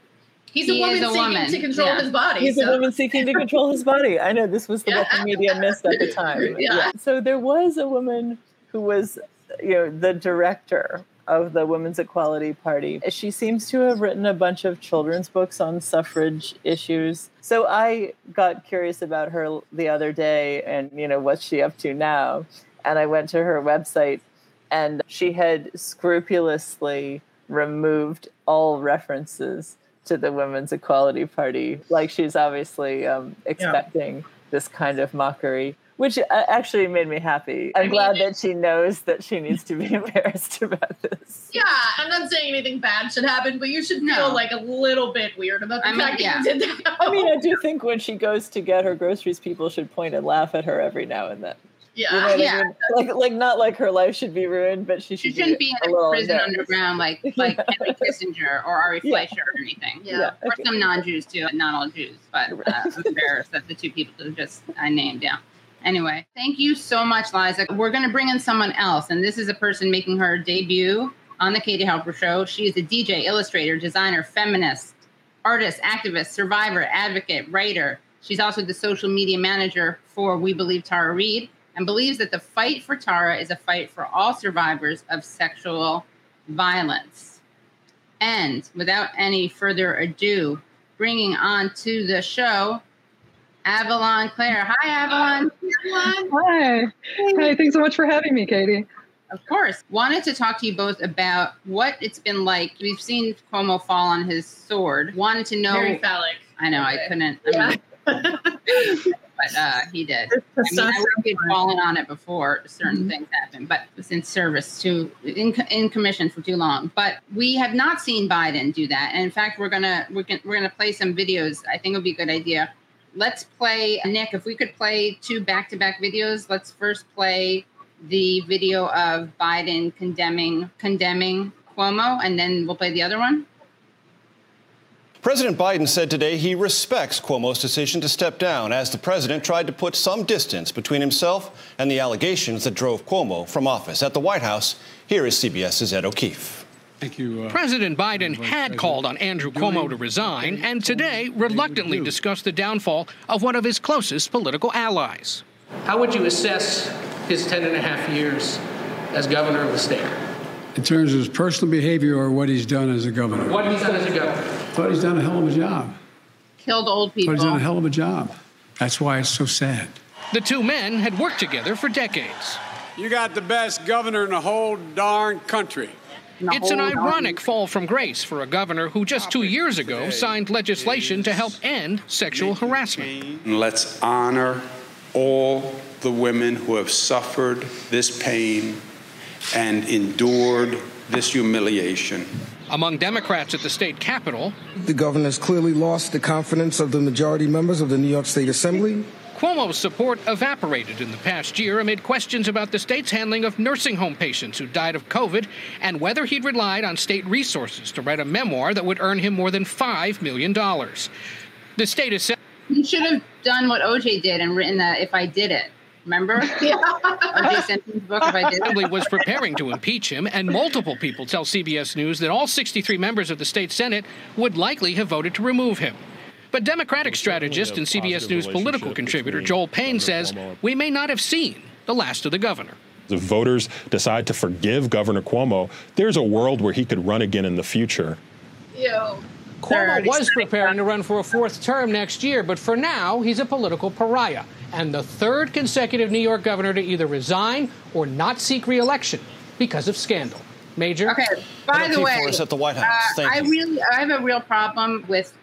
S2: he's a
S1: He
S2: woman
S1: is a
S2: seeking
S1: woman,
S2: to control
S1: yeah.
S2: his body.
S3: He's
S2: so.
S3: a woman seeking to control his body. I know this was the what the media missed at the time.
S2: Yeah.
S3: So there was a woman who was, you know, the director of the Women's Equality Party. She seems to have written a bunch of children's books on suffrage issues. So I got curious about her the other day and, you know, what's she up to now? And I went to her website and she had scrupulously removed all references to the Women's Equality Party. Like she's obviously um, expecting this kind of mockery, which uh, actually made me happy. I'm
S2: I mean,
S3: glad that she knows that she needs to be embarrassed about this.
S2: Yeah, I'm not saying anything bad should happen, but you should feel
S1: No.
S2: like a little bit weird about the
S1: I mean,
S2: fact
S1: yeah.
S2: that you did that.
S3: I mean, I do think when she goes to get her groceries, people should point and laugh at her every now and then.
S2: Yeah,
S3: You know
S1: Yeah.
S3: I mean? Like, like not like her life should be ruined, but she
S1: She
S3: should
S1: shouldn't be
S3: a
S1: in a
S3: little
S1: prison
S3: embarrassed.
S1: underground like like Henry Kissinger or Ari
S3: Yeah.
S1: Fleischer or anything.
S2: Yeah.
S3: Yeah.
S1: Or
S3: okay.
S1: some non-Jews too, not all Jews, but uh, I'm embarrassed that the two people that just I named down. Anyway, thank you so much, Liza. We're going to bring in someone else, and this is a person making her debut on the Katie Halper Show. She is a DJ, illustrator, designer, feminist, artist, activist, survivor, advocate, writer. She's also the social media manager for We Believe Tara Reade and believes that the fight for Tara is a fight for all survivors of sexual violence. And without any further ado, bringing on to the show Avalon Clare. Hi, Avalon.
S5: Hi. Hi. Thanks so much for having me, Katie.
S1: Of course. Wanted to talk to you both about what it's been like. We've seen Cuomo fall on his sword. Wanted to know.
S2: Very phallic.
S1: I know. I couldn't. I mean, but uh, he did. I mean, I would fallen on it before certain mm-hmm. things happened, but was in service to in, in commission for too long. But we have not seen Biden do that, and in fact, we're gonna we're gonna, we're gonna play some videos. I think it would be a good idea. Let's play Nick. If we could play two back to back videos, let's first play the video of Biden condemning condemning Cuomo, and then we'll play the other one.
S6: President Biden said today he respects Cuomo's decision to step down as the president tried to put some distance between himself and the allegations that drove Cuomo from office. At the White House, here is CBS's Ed O'Keefe.
S7: Thank you. Uh, President Biden had called on Andrew Cuomo to resign and today reluctantly discussed the downfall of one of his closest political allies.
S8: How would you assess his 10 and a half years as governor of the state?
S9: In terms of his personal behavior or what he's done as a governor?
S8: What he's done as a governor.
S9: Thought he's done a hell of a job.
S1: Killed old people.
S9: Thought he's done a hell of a job. That's why it's so sad.
S7: The two men had worked together for decades.
S10: You got the best governor in the whole darn country.
S7: It's an ironic fall from grace for a governor who just two years ago signed legislation to help end sexual harassment.
S10: Let's honor all the women who have suffered this pain and endured this humiliation.
S7: Among Democrats at the state capitol,
S11: the governor has clearly lost the confidence of the majority members of the New York State Assembly.
S7: Cuomo's support evaporated in the past year amid questions about the state's handling of nursing home patients who died of COVID and whether he'd relied on state resources to write a memoir that would earn him more than $5 million. The state is.
S1: He should have done what OJ did and written that if I did it. Remember? Yeah. OJ Simpson's book, if I did
S7: Assembly was preparing to impeach him, and multiple people tell CBS News that all 63 members of the state Senate would likely have voted to remove him. But Democratic strategist and CBS News political contributor Joel Payne says we may not have seen the last of the governor.
S12: If voters decide to forgive Governor Cuomo, there's a world where he could run again in the future.
S2: Ew.
S8: Cuomo was preparing to run for a fourth term next year, but for now, he's a political pariah and the third consecutive New York governor to either resign or not seek reelection because of scandal. Major.
S1: Okay. By the way,
S6: at the White House.
S1: Uh, I really, I have a real problem with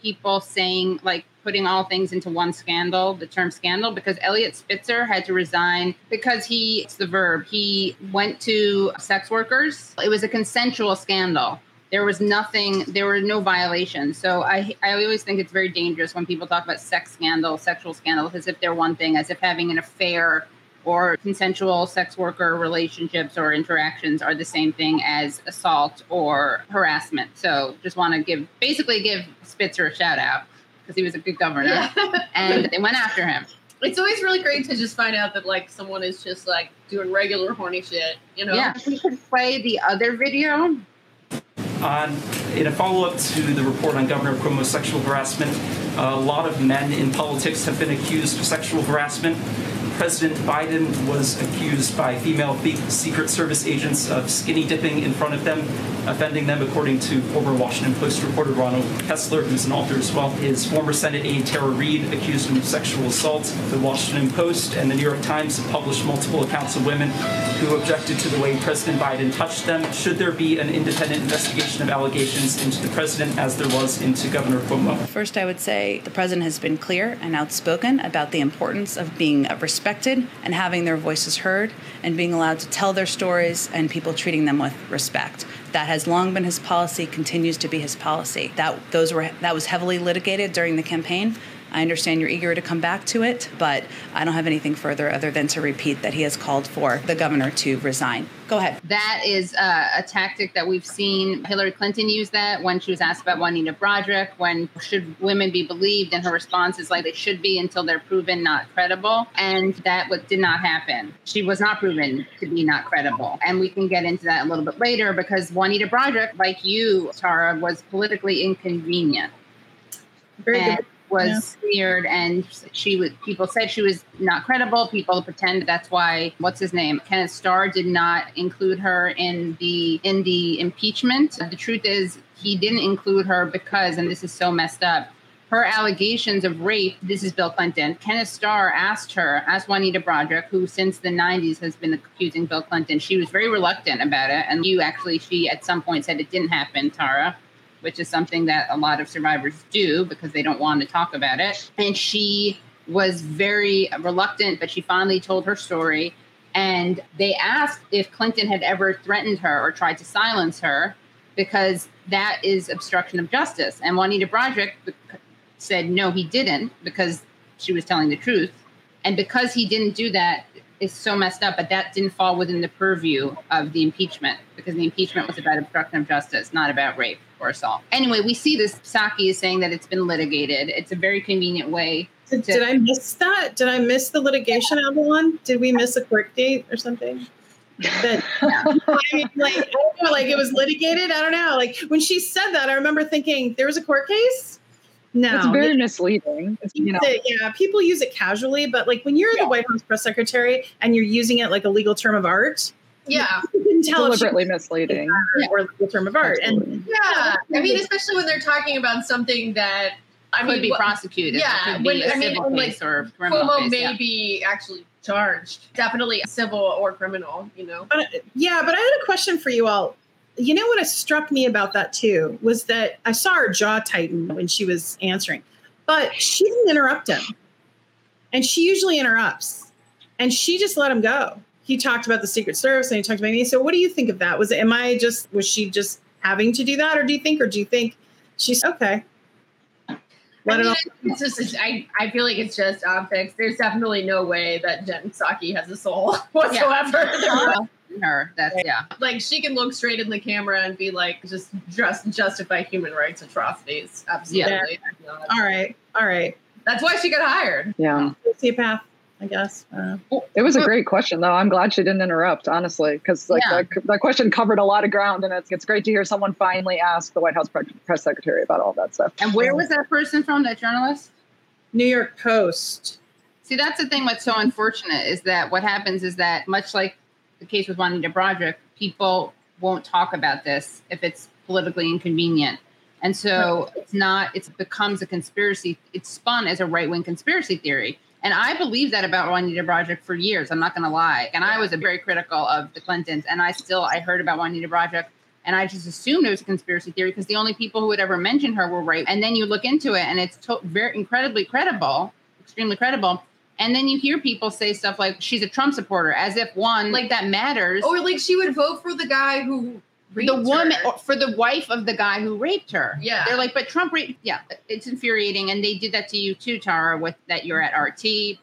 S1: people saying like putting all things into one scandal, the term scandal, because Eliot Spitzer had to resign because he, it's the verb, he went to sex workers. It was a consensual scandal there was nothing there were no violations. So i i always think it's very dangerous when people talk about sex scandal sexual scandals as if they're one thing as if having an affair or consensual sex worker relationships or interactions are the same thing as assault or harassment. So just want to give basically give spitzer a shout out because he was a good governor. Yeah. and they went after him.
S2: It's always really great to just find out that like someone is just like doing regular horny shit you know?
S1: Yeah. We could play the other video
S13: on, in a follow-up to the report on Governor Cuomo's sexual harassment, a lot of men in politics have been accused of sexual harassment. President Biden was accused by female Secret Service agents of skinny dipping in front of them, offending them, according to former Washington Post reporter Ronald Kessler, who's an author as well. His former Senate aide Tara Reade accused him of sexual assault. The Washington Post and the New York Times have published multiple accounts of women who objected to the way President Biden touched them. Should there be an independent investigation of allegations into the president as there was into Governor Cuomo?
S14: First, I would say the president has been clear and outspoken about the importance of being respected respected and having their voices heard and being allowed to tell their stories and people treating them with respect. That has long been his policy, continues to be his policy. That those were that was heavily litigated during the campaign, I understand you're eager to come back to it, but I don't have anything further other than to repeat that he has called for the governor to resign. Go ahead.
S1: That is uh, a tactic that we've seen Hillary Clinton use that when she was asked about Juanita Broaddrick, when should women be believed, and her response is like they should be until they're proven not credible. And that did not happen. She was not proven to be not credible. And we can get into that a little bit later because Juanita Broaddrick, like you, Tara, was politically inconvenient.
S4: Very
S1: and
S4: good.
S1: Was smeared and she was people said she was not credible. People pretend that's why what's his name? Kenneth starr did not include her in the in the impeachment. The truth is he didn't include her because and this is so messed up her allegations of rape this is bill clinton. Kenneth starr asked her asked juanita broaddrick who since the 90s has been accusing bill clinton. She was very reluctant about it. And you actually she at some point said it didn't happen tara which is something that a lot of survivors do because they don't want to talk about it. And she was very reluctant, but she finally told her story. And they asked if Clinton had ever threatened her or tried to silence her because that is obstruction of justice. And Juanita Broaddrick said, no, he didn't because she was telling the truth. And because he didn't do that, is so messed up, but that didn't fall within the purview of the impeachment because the impeachment was about obstruction of justice, not about rape or assault. Anyway, we see this Psaki is saying that it's been litigated. It's a very convenient way.
S4: Did, did I miss that? Did I miss the litigation, Avalon? Did we miss a court date or something? That I mean, like I don't know, like it was litigated. I don't know. Like when she said that, I remember thinking there was a court case. No,
S5: It's very misleading. It's, you know,
S4: it- yeah, people use it casually, but like when you're the White House press secretary and you're using it like a legal term of art,
S2: Yeah.
S4: you can tell if she-
S5: deliberately misleading.
S4: or legal term of art. And
S2: Yeah. I mean, especially when they're talking about something that I
S1: Could
S2: mean,
S1: be
S2: what-
S1: prosecuted.
S2: Yeah,
S1: could be
S2: when-
S1: a
S2: I mean,
S1: civil
S2: like,
S1: or a
S2: Cuomo
S1: case.
S2: may
S1: yeah.
S2: be actually charged. Definitely civil or criminal, you know.
S4: But yeah, but I had a question for you all. You know what struck me about that too was that I saw her jaw tighten when she was answering, but she didn't interrupt him. And she usually interrupts. And she just let him go. He talked about the Secret Service and he talked about me. So what do you think of that? Was it am I just was she just having to do that or do you think or do you think she's okay? Let
S2: I mean,
S4: all
S2: it's just, I, I feel like it's just optics. There's definitely no way that Jen Psaki has a soul whatsoever. Uh-huh.
S1: her. That's yeah.
S2: like she can look straight in the camera and be like, just just justify human rights atrocities. Absolutely.
S4: all right. All right.
S2: That's why she got hired.
S5: Yeah.
S4: Sociopath, I guess. Uh,
S5: It was a great question, though. I'm glad she didn't interrupt, honestly, because like
S1: Yeah.
S5: that, that question covered a lot of ground, and it's, it's great to hear someone finally ask the White House pre- press secretary about all that stuff.
S1: And where was that person from? That journalist?
S4: New York Post.
S1: See, that's the thing. What's so unfortunate is that what happens is that much like the case with Juanita Broaddrick, people won't talk about this if it's politically inconvenient. And so it's not, it becomes a conspiracy. It's spun as a right wing conspiracy theory. And I believe that about Juanita Broaddrick for years. I'm not going to lie. And I was very critical of the Clintons. And I still, I heard about Juanita Broaddrick and I just assumed it was a conspiracy theory because the only people who would ever mention her were right. And then you look into it and it's to- very incredibly credible, extremely credible. And then you hear people say stuff like she's a Trump supporter, as if one like that matters.
S2: Or like she would vote for the guy who
S1: the woman
S2: her.
S1: for the wife of the guy who raped her.
S2: Yeah.
S1: they're like, but Trump raped. Yeah, it's infuriating, and they did that to you too, Tara. With that, you're at RT,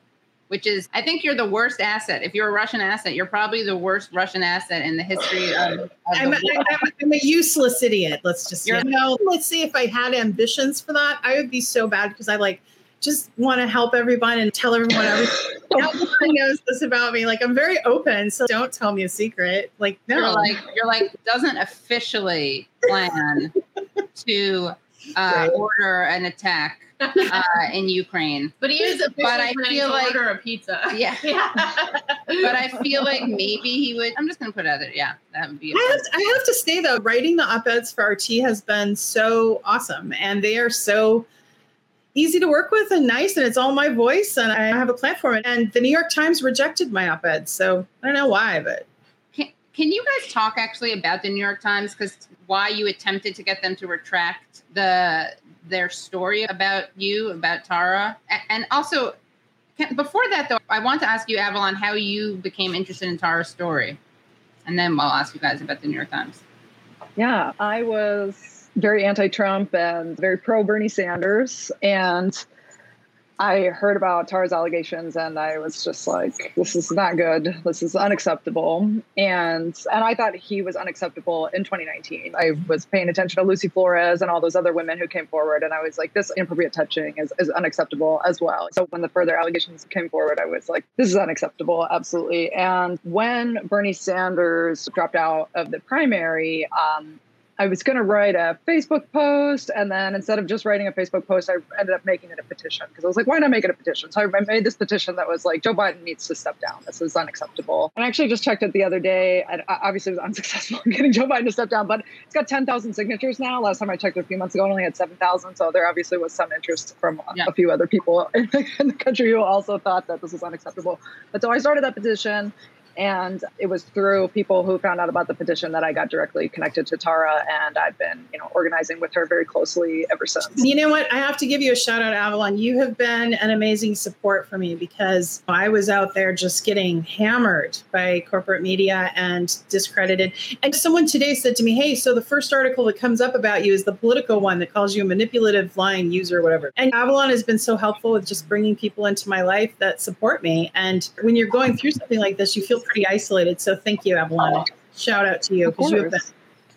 S1: which is I think you're the worst asset. If you're a Russian asset, you're probably the worst Russian asset in the history of. of
S4: I'm,
S1: the
S4: I'm. I'm, I'm a useless idiot. Let's just
S1: You're-
S4: you know. Let's see if I had ambitions for that, I would be so bad because I like just want to help everyone and tell everyone everything. Everyone knows this about me. Like I'm very open, so don't tell me a secret. Like no,
S1: You're like you're like doesn't officially plan to uh,
S4: Right.
S1: order an attack uh, in Ukraine.
S2: But he is officially
S1: But I feel like-
S2: order a pizza.
S1: Yeah.
S2: yeah.
S1: But I feel like maybe he would. I'm just gonna put it out there. Yeah, that would be.
S4: I have, to, I have to say though, writing the op-eds for RT has been so awesome, and they are so easy to work with and nice, and it's all my voice, and I have a platform. And the New York Times rejected my op-ed, so I don't know why, but
S1: Can, can you guys talk actually about the New York Times? Because why you attempted to get them to retract the their story about you, about Tara, and also can, before that though, I want to ask you, Avalon, how you became interested in Tara's story, and then I'll ask you guys about the New York Times.
S5: Yeah, I was very anti Trump and very pro Bernie Sanders. And I heard about Tara's allegations and I was just like, this is not good. This is unacceptable. And and I thought he was unacceptable in 2019. I was paying attention to Lucy Flores and all those other women who came forward. And I was like, this inappropriate touching is, is unacceptable as well. So when the further allegations came forward, I was like, this is unacceptable, absolutely. And when Bernie Sanders dropped out of the primary, um, I was going to write a Facebook post, and then instead of just writing a Facebook post, I ended up making it a petition because I was like, why not make it a petition? So I made this petition that was like, Joe Biden needs to step down. This is unacceptable. And I actually just checked it the other day. And obviously, it was unsuccessful in getting Joe Biden to step down, but it's got 10,000 signatures now. Last time I checked a few months ago, it only had 7,000. So there obviously was some interest from yeah. a few other people in the, in the country who also thought that this was unacceptable. But so I started that petition. And it was through people who found out about the petition that I got directly connected to Tara, and I've been, you know, organizing with her very closely ever since.
S4: You know what? I have to give you a shout out, Avalon. You have been an amazing support for me because I was out there just getting hammered by corporate media and discredited. And someone today said to me, "Hey, so the first article that comes up about you is the Politico one that calls you a manipulative, lying user, whatever." And Avalon has been so helpful with just bringing people into my life that support me. And when you're going through something like this, you feel pretty isolated. So thank you, Avalon. Shout out to you because you have been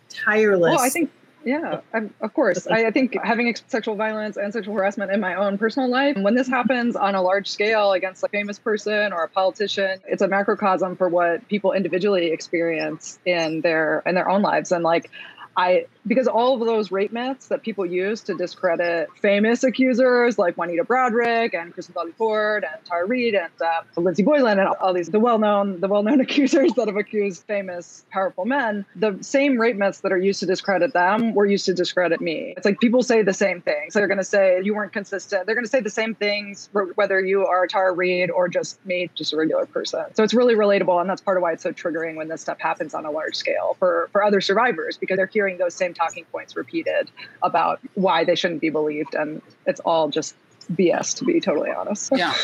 S4: tireless.
S5: Well, I think yeah, I'm, of course. I, I, think having sexual violence and sexual harassment in my own personal life, when this happens on a large scale against a famous person or a politician, it's a macrocosm for what people individually experience in their in their own lives. And like, I because all of those rape myths that people use to discredit famous accusers like Juanita Broaddrick and Kristen Ford and Tara Reade and uh, Lindsey Boylan and all these the well-known the well-known accusers that have accused famous powerful men, the same rape myths that are used to discredit them were used to discredit me. It's like people say the same things. They're going to say you weren't consistent. They're going to say the same things whether you are Tara Reade or just me, just a regular person. So it's really relatable, and that's part of why it's so triggering when this stuff happens on a large scale for for other survivors because they're hearing those same talking points repeated about why they shouldn't be believed. And it's all just BS, to be totally honest.
S1: Yeah.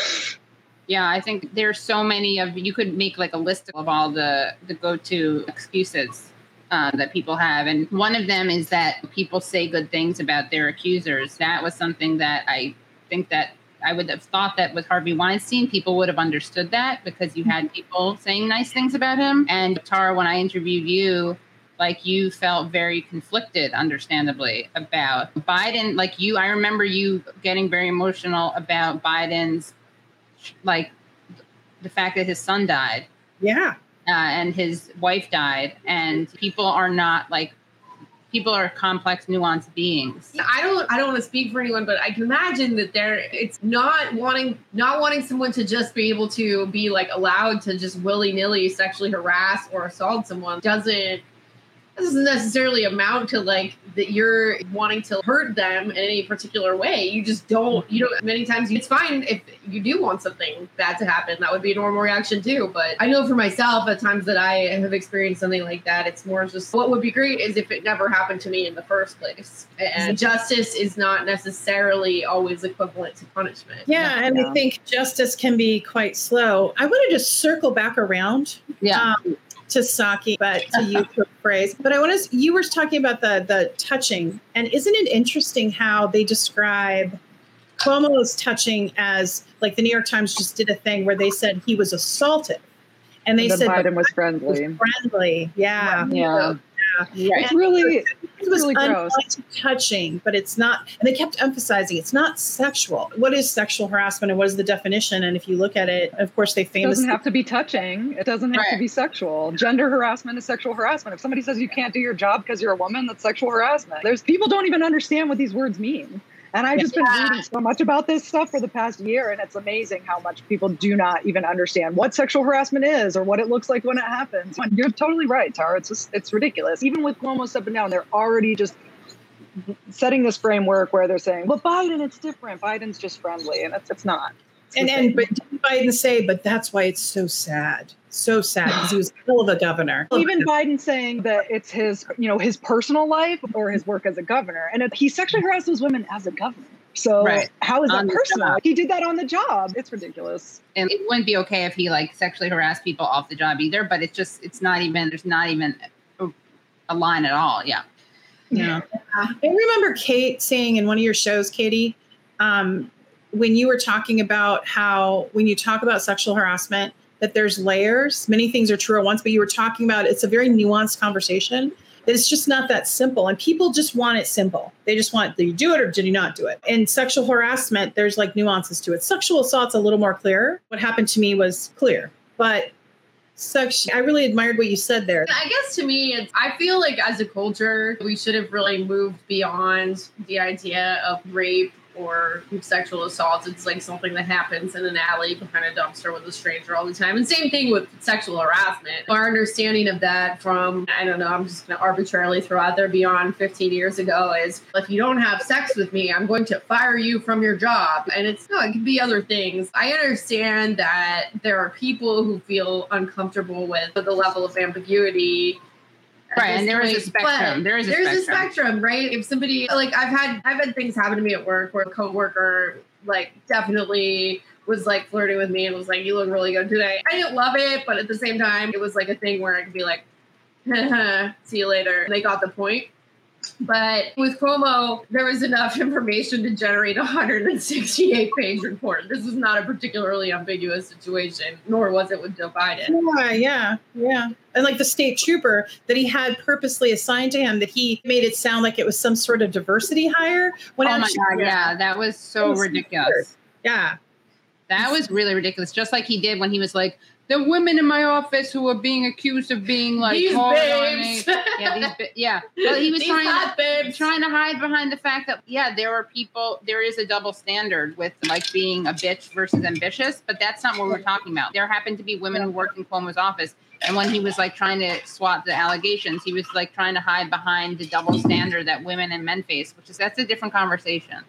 S1: Yeah, I think there's so many of you could make like a list of all the the go-to excuses uh, that people have, and one of them is that people say good things about their accusers. That was something that I think that I would have thought that with Harvey Weinstein, people would have understood that because you had people saying nice things about him. And Tara, when I interviewed you, like you felt very conflicted understandably about biden. Like you i remember you getting very emotional about biden's like the fact that his son died.
S4: Yeah.
S1: Uh, and his wife died. And people are not like people are complex nuanced beings.
S2: I don't i don't want to speak for anyone but i can imagine that there it's not wanting not wanting someone to just be able to be like allowed to just willy-nilly sexually harass or assault someone doesn't doesn't necessarily amount to like that you're wanting to hurt them in any particular way. You just don't, you don't, many times it's fine if you do want something bad to happen. That would be a normal reaction too. But I know for myself, at times that I have experienced something like that, it's more just what would be great is if it never happened to me in the first place. And justice is not necessarily always equivalent to punishment.
S4: Yeah. And yeah. I think justice can be quite slow. I want to just circle back around.
S1: Yeah. Um,
S4: to Psaki, but to use the phrase. But I want to. You were talking about the the touching, and isn't it interesting how they describe Cuomo's touching as like the New York Times just did a thing where they said he was assaulted, and they
S5: the
S4: said
S5: Biden was friendly.
S4: Was friendly, yeah,
S5: yeah. Yeah, it's really
S4: it was
S5: really gross.
S4: touching, but it's not. And they kept emphasizing it's not sexual. What is sexual harassment, and what is the definition? And if you look at it, of course, they famously
S5: it doesn't have to be touching. It doesn't have right. to be sexual. Gender harassment is sexual harassment. If somebody says you can't do your job because you're a woman, that's sexual harassment. There's people don't even understand what these words mean. And I've just been reading so much about this stuff for the past year, and it's amazing how much people do not even understand what sexual harassment is or what it looks like when it happens. You're totally right, Tara. It's just it's ridiculous. Even with Cuomo stepping down, they're already just setting this framework where they're saying, "Well, Biden, it's different. Biden's just friendly," and it's it's not.
S4: It's and and but didn't Biden say, "But that's why it's so sad." so sad because he was hell of a governor.
S5: Even Biden saying that it's his, you know, his personal life or his work as a governor, and he sexually harassed those women as a governor. So right. how is that personal? He did that on the job. It's ridiculous.
S1: And it wouldn't be okay if he like sexually harassed people off the job either. But it's just it's not even there's not even a, a line at all. Yeah.
S4: Yeah. I remember Kate saying in one of your shows, Katie, um, when you were talking about how when you talk about sexual harassment that there's layers. Many things are true at once but you were talking about it's a very nuanced conversation it's just not that simple and people just want it simple. They just want do you do it or did you not do it? And sexual harassment there's like nuances to it. Sexual assault's a little more clear. What happened to me was clear but sex i really admired what you said there.
S2: I guess to me, it's, I feel like as a culture, we should have really moved beyond the idea of rape or sexual assault. It's like something that happens in an alley behind a dumpster with a stranger all the time. And same thing with sexual harassment. Our understanding of that from, I don't know, I'm just going to arbitrarily throw out there beyond 15 years ago is if you don't have sex with me, I'm going to fire you from your job. And it's, no, it could be other things. I understand that there are people who feel uncomfortable with the level of ambiguity
S1: Right, and there is a spectrum.
S2: but
S1: There is a
S2: there's
S1: spectrum.
S2: a spectrum, right? If somebody like I've had I've had things happen to me at work where a coworker like definitely was like flirting with me and was like, "You look really good today." I didn't love it, but at the same time, it was like a thing where I could be like, "See you later." They got the point. But with Cuomo, there was enough information to generate a 168 page report. This is not a particularly ambiguous situation, nor was it with Joe Biden.
S4: Yeah, yeah, yeah. And like the state trooper that he had purposely assigned to him, that he made it sound like it was some sort of diversity hire. When
S1: oh my god, yeah, that was so
S4: was
S1: ridiculous.
S4: weird. Yeah.
S1: That was really ridiculous. Just like he did when he was like, the women in my office who are being accused of being like
S2: These
S1: hard on me."
S2: babes.
S1: Yeah, these ba- yeah. Well, he was
S2: These
S1: trying to, trying to hide behind the fact that yeah, there are people. There is a double standard with like being a bitch versus ambitious, but that's not what we're talking about. There happened to be women who worked in Cuomo's office, and when he was like trying to swat the allegations, he was like trying to hide behind the double standard that women and men face, which is that's a different conversation.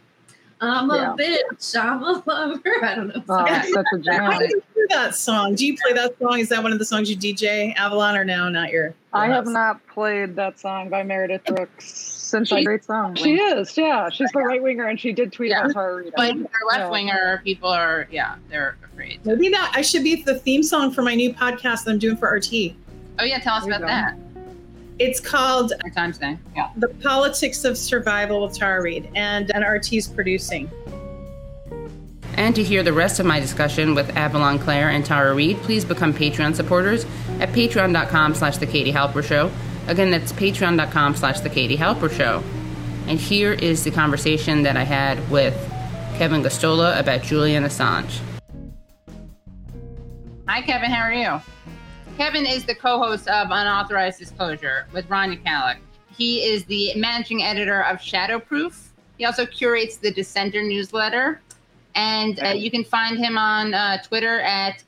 S2: I'm
S1: Yeah.
S2: a bitch. I'm a lover. I don't know.
S5: Oh, that's such a jam.
S4: I didn't hear that song. Do you play that song? Is that one of the songs you DJ Avalon or no? Not your.
S5: I have
S4: house?
S5: not played that song by Meredith Brooks since
S1: She's-
S5: a great song. She is, yeah. She's the right winger, and she did tweet
S1: Yeah.
S5: about Tara Reade.
S1: But for left winger people are yeah, they're afraid.
S4: Maybe that I should be the theme song for my new podcast that I'm doing for RT.
S1: Oh yeah, tell us about that.
S4: It's called
S1: Our time's day. Yeah.
S4: The Politics of Survival with Tara Reade, and an RT's producing.
S1: And to hear the rest of my discussion with Avalon Clare and Tara Reade, please become Patreon supporters at patreon.com slash the Katie Halper Show. Again, that's patreon.com slash the Katie Halper Show. And here is the conversation that I had with Kevin Gosztola about Julian Assange. Hi, Kevin. How are you? Kevin is the co-host of Unauthorized Disclosure with Rania Khalek. He is the managing editor of Shadowproof. He also curates the Dissenter newsletter, and uh, you can find him on uh, Twitter at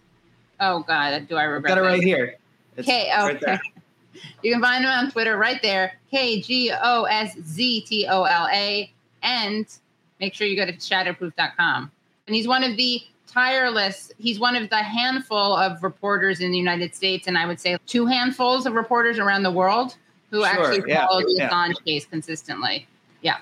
S1: oh god, do I regret?
S15: Got it right here. It's
S1: K oh,
S15: right there.
S1: You can find him on Twitter right there. K G O S Z T O L A. And make sure you go to shadowproof.com. And he's one of the tireless, he's one of the handful of reporters in the United States, and I would say two handfuls of reporters around the world who
S15: Sure,
S1: actually
S15: yeah,
S1: follow the
S15: yeah.
S1: Assange case consistently. Yeah.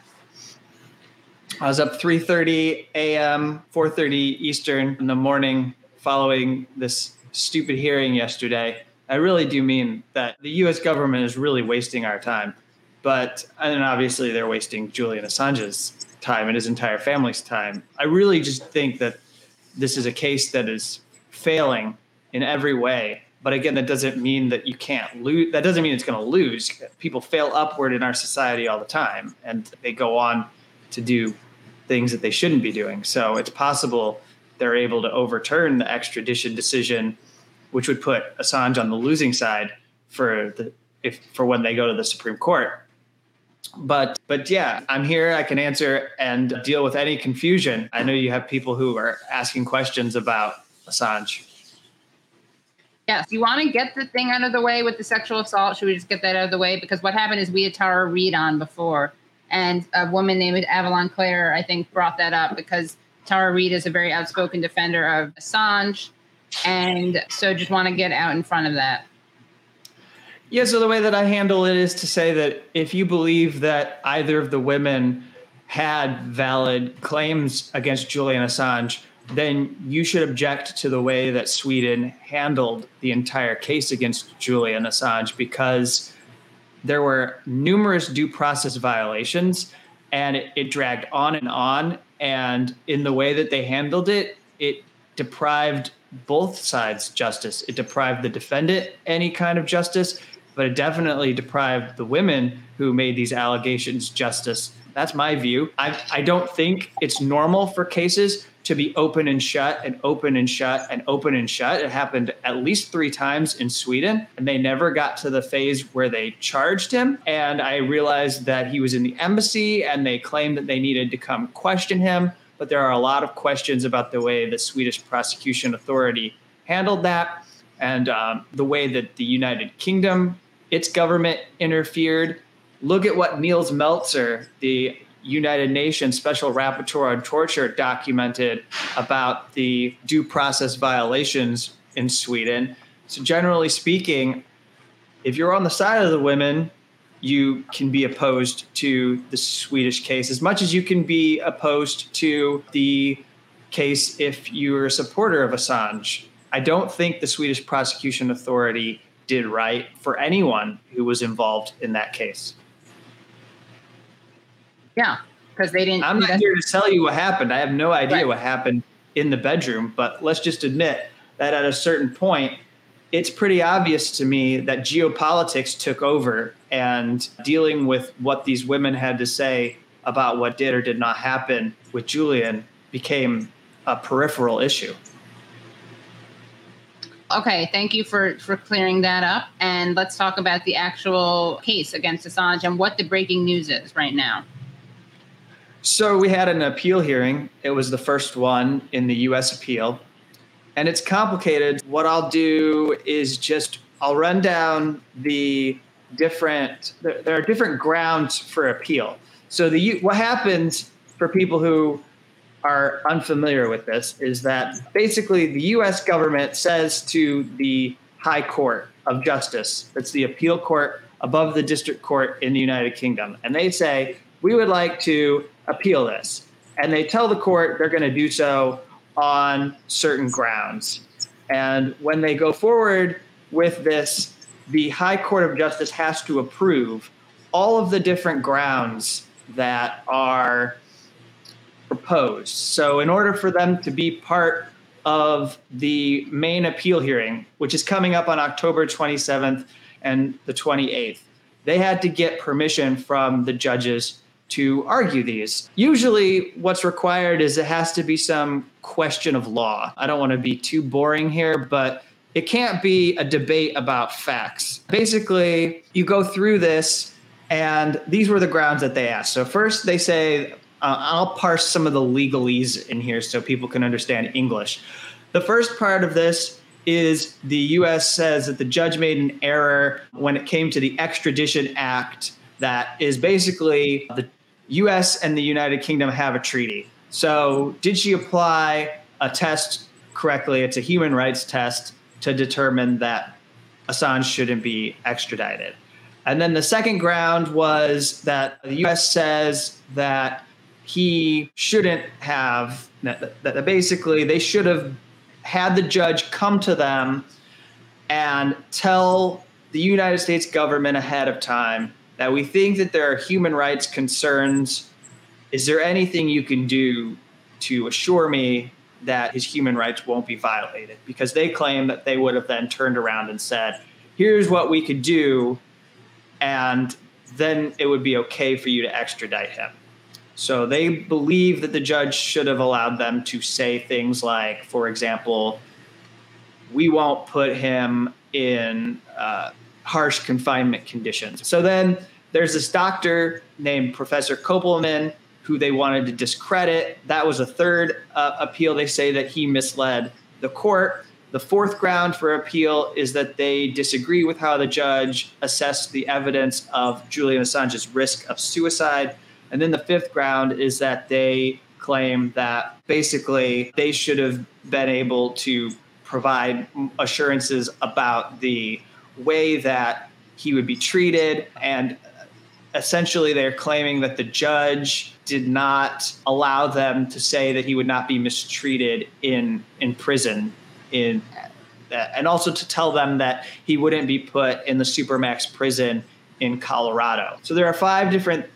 S15: I was up 3:30 a.m., 4:30 Eastern in the morning following this stupid hearing yesterday. I really do mean that the U.S. government is really wasting our time, but and obviously they're wasting Julian Assange's time and his entire family's time. I really just think that this is a case that is failing in every way. But again, that doesn't mean that you can't lose. That doesn't mean it's going to lose. People fail upward in our society all the time, and they go on to do things that they shouldn't be doing. So it's possible they're able to overturn the extradition decision, which would put Assange on the losing side for the if for when they go to the Supreme Court. But but yeah, I'm here. I can answer and deal with any confusion. I know you have people who are asking questions about Assange.
S1: Yes. You want to get the thing out of the way with the sexual assault? Should we just get that out of the way? Because what happened is we had Tara Reade on before, and a woman named Avalon Clare, I think, brought that up because Tara Reade is a very outspoken defender of Assange. And so just want to get out in front of that.
S15: Yeah, so the way that I handle it is to say that if you believe that either of the women had valid claims against Julian Assange, then you should object to the way that Sweden handled the entire case against Julian Assange because there were numerous due process violations and it, it dragged on and on. And in the way that they handled it, it deprived both sides justice. It deprived the defendant any kind of justice, but it definitely deprived the women who made these allegations justice. That's my view. I, I don't think it's normal for cases to be open and shut and open and shut and open and shut. It happened at least three times in Sweden, and they never got to the phase where they charged him. And I realized that he was in the embassy and they claimed that they needed to come question him. But there are a lot of questions about the way the Swedish prosecution authority handled that and um, the way that the United Kingdom, its government interfered. Look at what Nils Melzer, the United Nations Special Rapporteur on Torture documented about the due process violations in Sweden. So, generally speaking, if you're on the side of the women, you can be opposed to the Swedish case as much as you can be opposed to the case if you're a supporter of Assange. I don't think the Swedish prosecution authority did right for anyone who was involved in that case.
S1: Yeah, because they didn't.
S15: I'm not here to tell you what happened. I have no idea right. what happened in the bedroom, but let's just admit that at a certain point, it's pretty obvious to me that geopolitics took over and dealing with what these women had to say about what did or did not happen with Julian became a peripheral issue.
S1: Okay, thank you for for clearing that up. And let's talk about the actual case against Assange and what the breaking news is right now.
S15: So we had an appeal hearing. It was the first one in the US appeal. And it's complicated. What I'll do is just I'll run down the different there, are different grounds for appeal. So the what happens for people who are unfamiliar with this is that basically the US government says to the High Court of Justice, that's the appeal court above the district court in the United Kingdom, and they say, we would like to appeal this. And they tell the court they're going to do so on certain grounds. And when they go forward with this, the High Court of Justice has to approve all of the different grounds that are proposed. So, in order for them to be part of the main appeal hearing, which is coming up on October 27th and the 28th, they had to get permission from the judges to argue these. Usually, what's required is it has to be some question of law. I don't want to be too boring here, but it can't be a debate about facts. Basically, you go through this, and these were the grounds that they asked. So, first, they say, uh, I'll parse some of the legalese in here so people can understand English. The first part of this is the US says that the judge made an error when it came to the Extradition Act that is basically the US and the United Kingdom have a treaty. So, did she apply a test correctly? It's a human rights test to determine that Assange shouldn't be extradited. And then the second ground was that the US says that he shouldn't have, that, basically they should have had the judge come to them and tell the United States government ahead of time that we think that there are human rights concerns. Is there anything you can do to assure me that his human rights won't be violated? Because they claim that they would have then turned around and said, here's what we could do, and then it would be okay for you to extradite him. So they believe that the judge should have allowed them to say things like, for example, we won't put him in uh, harsh confinement conditions. So then there's this doctor named Professor Kopelman who they wanted to discredit. That was a third uh, appeal. They say that he misled the court. The fourth ground for appeal is that they disagree with how the judge assessed the evidence of Julian Assange's risk of suicide. And then the fifth ground is that they claim that basically they should have been able to provide assurances about the way that he would be treated. And essentially, they're claiming that the judge did not allow them to say that he would not be mistreated in in prison in and also to tell them that he wouldn't be put in the supermax prison in Colorado. So there are five different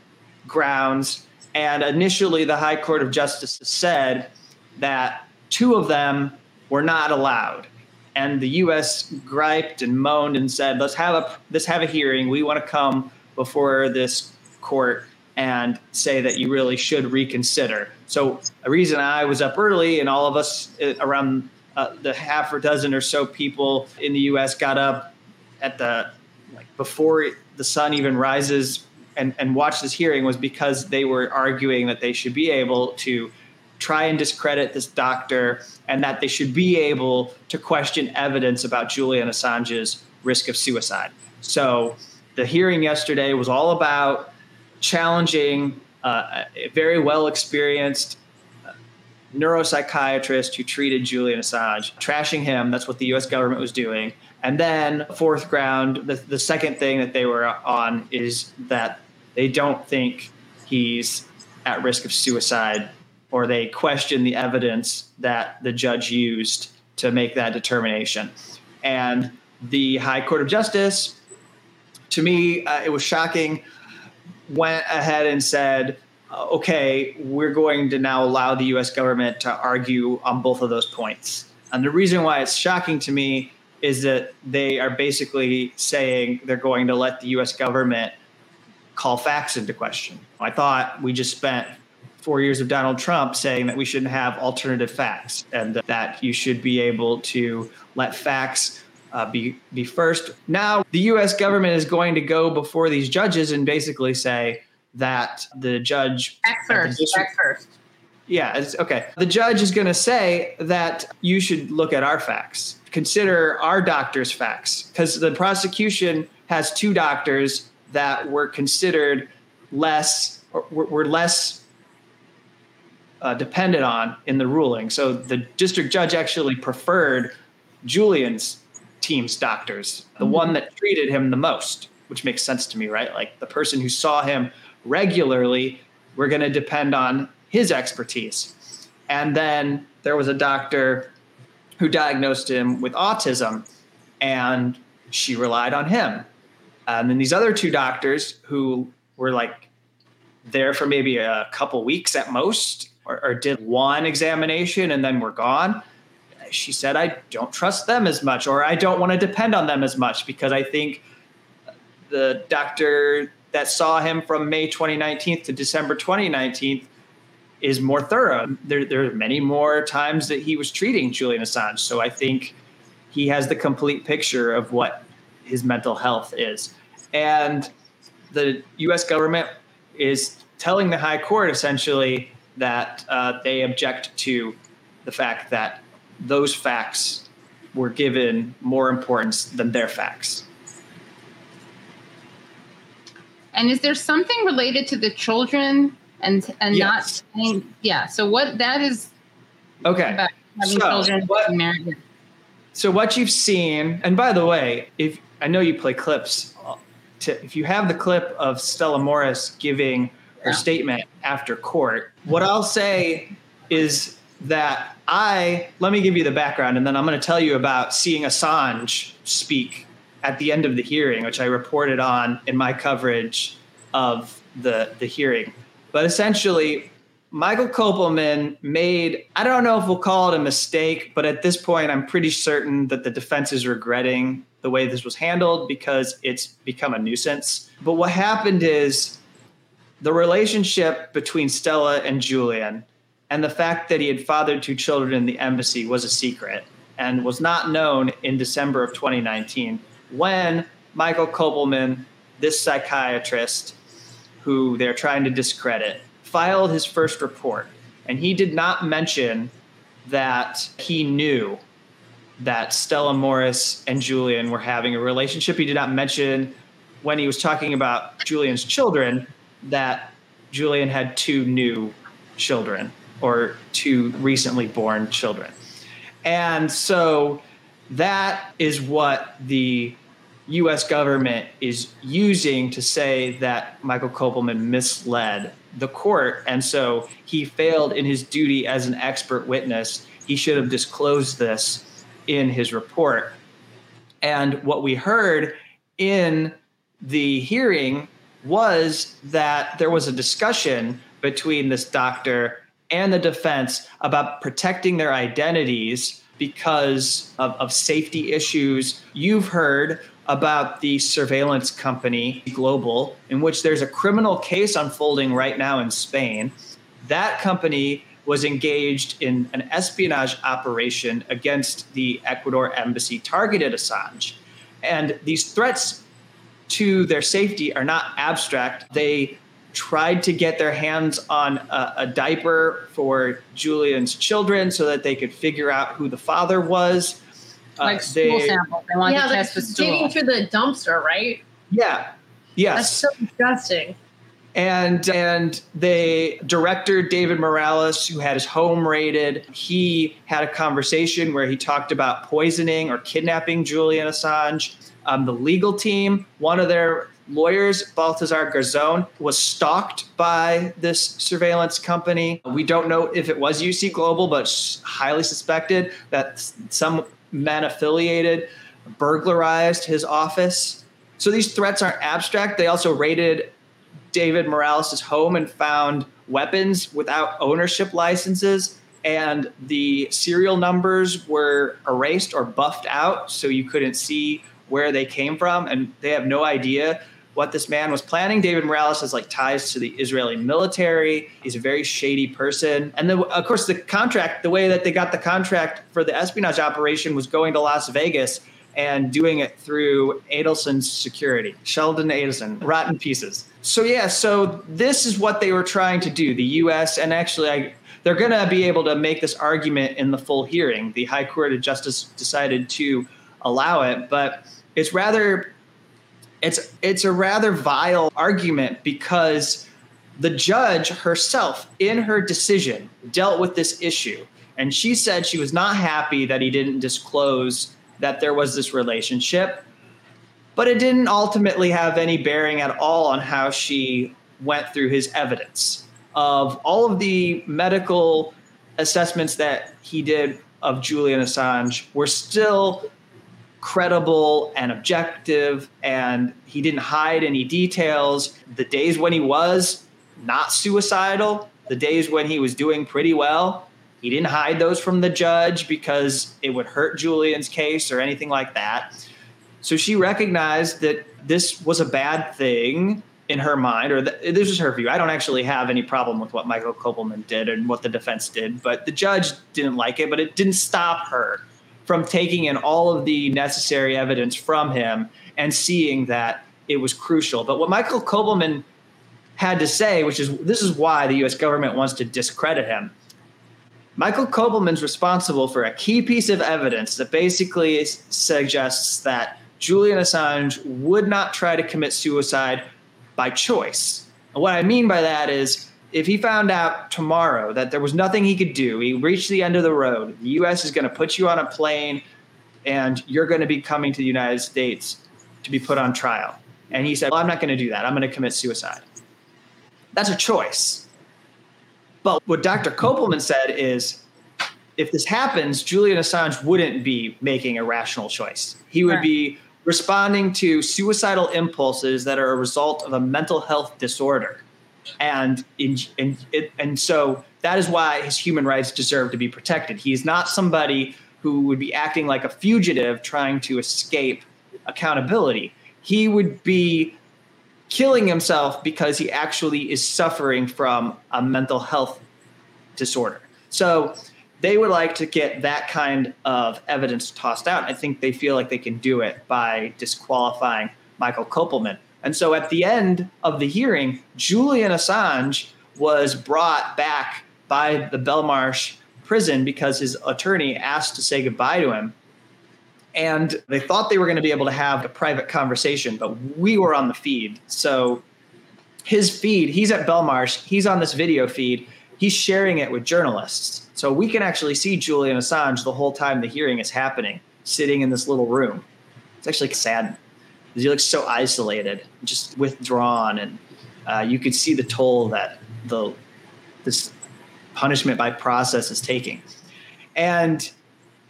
S15: grounds And initially, the High Court of Justice said that two of them were not allowed. And the U.S. griped and moaned and said, "Let's have a let's have a hearing. We want to come before this court and say that you really should reconsider." So, a reason I was up early and all of us uh, around uh, the half a dozen or so people in the U.S. got up at the like before the sun even rises and, and watched this hearing was because they were arguing that they should be able to try and discredit this doctor and that they should be able to question evidence about Julian Assange's risk of suicide. So the hearing yesterday was all about challenging uh, a very well experienced uh, neuropsychiatrist who treated Julian Assange, trashing him. That's what the US government was doing. And then, fourth ground, the, the second thing that they were on is that they don't think he's at risk of suicide or they question the evidence that the judge used to make that determination. And the High Court of Justice, to me, uh, it was shocking, went ahead and said, uh, okay, we're going to now allow the US government to argue on both of those points. And the reason why it's shocking to me is that they are basically saying they're going to let the US government call facts into question. I thought we just spent four years of Donald Trump saying that we shouldn't have alternative facts and that you should be able to let facts uh, be be first. Now the U.S. government is going to go before these judges and basically say that the judge
S2: facts first, facts first.
S15: Yeah, it's, okay. The judge is going to say that you should look at our facts, consider our doctor's facts, because the prosecution has two doctors that were considered less or were less uh, dependent on in the ruling. So the district judge actually preferred Julian's team's doctors, the mm-hmm. one that treated him the most, which makes sense to me, right? Like the person who saw him regularly, we're going to depend on his expertise. And then there was a doctor who diagnosed him with autism, and she relied on him. And then these other two doctors who were like there for maybe a couple weeks at most, or, or did one examination and then were gone. She said, I don't trust them as much, or I don't want to depend on them as much because I think the doctor that saw him from May 2019 to December 2019 is more thorough. There, there are many more times that he was treating Julian Assange. So I think he has the complete picture of what his mental health is. And the US government is telling the high court essentially that uh, they object to the fact that those facts were given more importance than their facts.
S1: And is there something related to the children and and yes. not yeah? So what that is
S15: okay
S1: about having so children what, married.
S15: So what you've seen, and by the way, if I know you play clips, uh, to, if you have the clip of Stella Moris giving her statement after court. What I'll say is that I let me give you the background, and then I'm going to tell you about seeing Assange speak at the end of the hearing, which I reported on in my coverage of the the hearing. But essentially, Michael Kopelman made, I don't know if we'll call it a mistake, but at this point, I'm pretty certain that the defense is regretting the way this was handled because it's become a nuisance. But what happened is the relationship between Stella and Julian and the fact that he had fathered two children in the embassy was a secret and was not known in December of 2019 when Michael Kopelman, this psychiatrist who they're trying to discredit, filed his first report. And he did not mention that he knew that Stella Moris and Julian were having a relationship. He did not mention when he was talking about Julian's children that Julian had two new children or two recently born children. And so that is what the US government is using to say that Michael Kopelman misled the court. And so he failed in his duty as an expert witness. He should have disclosed this in his report. And what we heard in the hearing was that there was a discussion between this doctor and the defense about protecting their identities because of, of safety issues. You've heard about the surveillance company Global, in which there's a criminal case unfolding right now in Spain. That company was engaged in an espionage operation against the Ecuador embassy targeted Assange. And these threats to their safety are not abstract. They tried to get their hands on a, a, diaper for Julian's children so that they could figure out who the father was.
S2: Uh, like stool they, samples. They wanted yeah, to test the stool. digging through the dumpster, right?
S15: Yeah. Yes.
S2: That's so disgusting.
S15: And and the director David Morales, who had his home raided, he had a conversation where he talked about poisoning or kidnapping Julian Assange. Um, the legal team, one of their lawyers, Baltasar Garzon, was stalked by this surveillance company. We don't know if it was UC Global, but highly suspected that some men affiliated burglarized his office. So these threats aren't abstract. They also raided David Morales' home and found weapons without ownership licenses. And the serial numbers were erased or buffed out so you couldn't see where they came from. And they have no idea what this man was planning. David Morales has like ties to the Israeli military. He's a very shady person. And then, of course, the contract, the way that they got the contract for the espionage operation was going to Las Vegas and doing it through Adelson's security. Sheldon Adelson, rotten pieces. So, yeah, so this is what they were trying to do. The U.S. and actually, I, they're going to be able to make this argument in the full hearing. The High Court of Justice decided to allow it, but it's rather it's it's a rather vile argument because the judge herself in her decision dealt with this issue. And she said she was not happy that he didn't disclose that there was this relationship but it didn't ultimately have any bearing at all on how she went through his evidence. Of all of the medical assessments that he did of Julian Assange were still credible and objective, and he didn't hide any details. The days when he was not suicidal, the days when he was doing pretty well, he didn't hide those from the judge because it would hurt Julian's case or anything like that. So she recognized that this was a bad thing in her mind, or this is her view. I don't actually have any problem with what Michael Kopelman did and what the defense did, but the judge didn't like it, but it didn't stop her from taking in all of the necessary evidence from him and seeing that it was crucial. But what Michael Kopelman had to say, which is this is why the US government wants to discredit him. Michael Kopelman's responsible for a key piece of evidence that basically suggests that Julian Assange would not try to commit suicide by choice. And what I mean by that is if he found out tomorrow that there was nothing he could do, he reached the end of the road, the U.S. is going to put you on a plane and you're going to be coming to the United States to be put on trial. And he said, Well, I'm not going to do that. I'm going to commit suicide. That's a choice. But what Dr. Kopelman said is if this happens, Julian Assange wouldn't be making a rational choice. He would be responding to suicidal impulses that are a result of a mental health disorder and in, it, and so that is why his human rights deserve to be protected. He's not somebody who would be acting like a fugitive trying to escape accountability. He would be killing himself because he actually is suffering from a mental health disorder. So they would like to get that kind of evidence tossed out. I think they feel like they can do it by disqualifying Michael Kopelman. And so at the end of the hearing, Julian Assange was brought back by the Belmarsh prison because his attorney asked to say goodbye to him. And they thought they were going to be able to have a private conversation, but we were on the feed. So his feed, he's at Belmarsh, he's on this video feed, he's sharing it with journalists. So we can actually see Julian Assange the whole time the hearing is happening, sitting in this little room. It's actually sad he looks so isolated, just withdrawn, and uh, you could see the toll that the this punishment by process is taking. And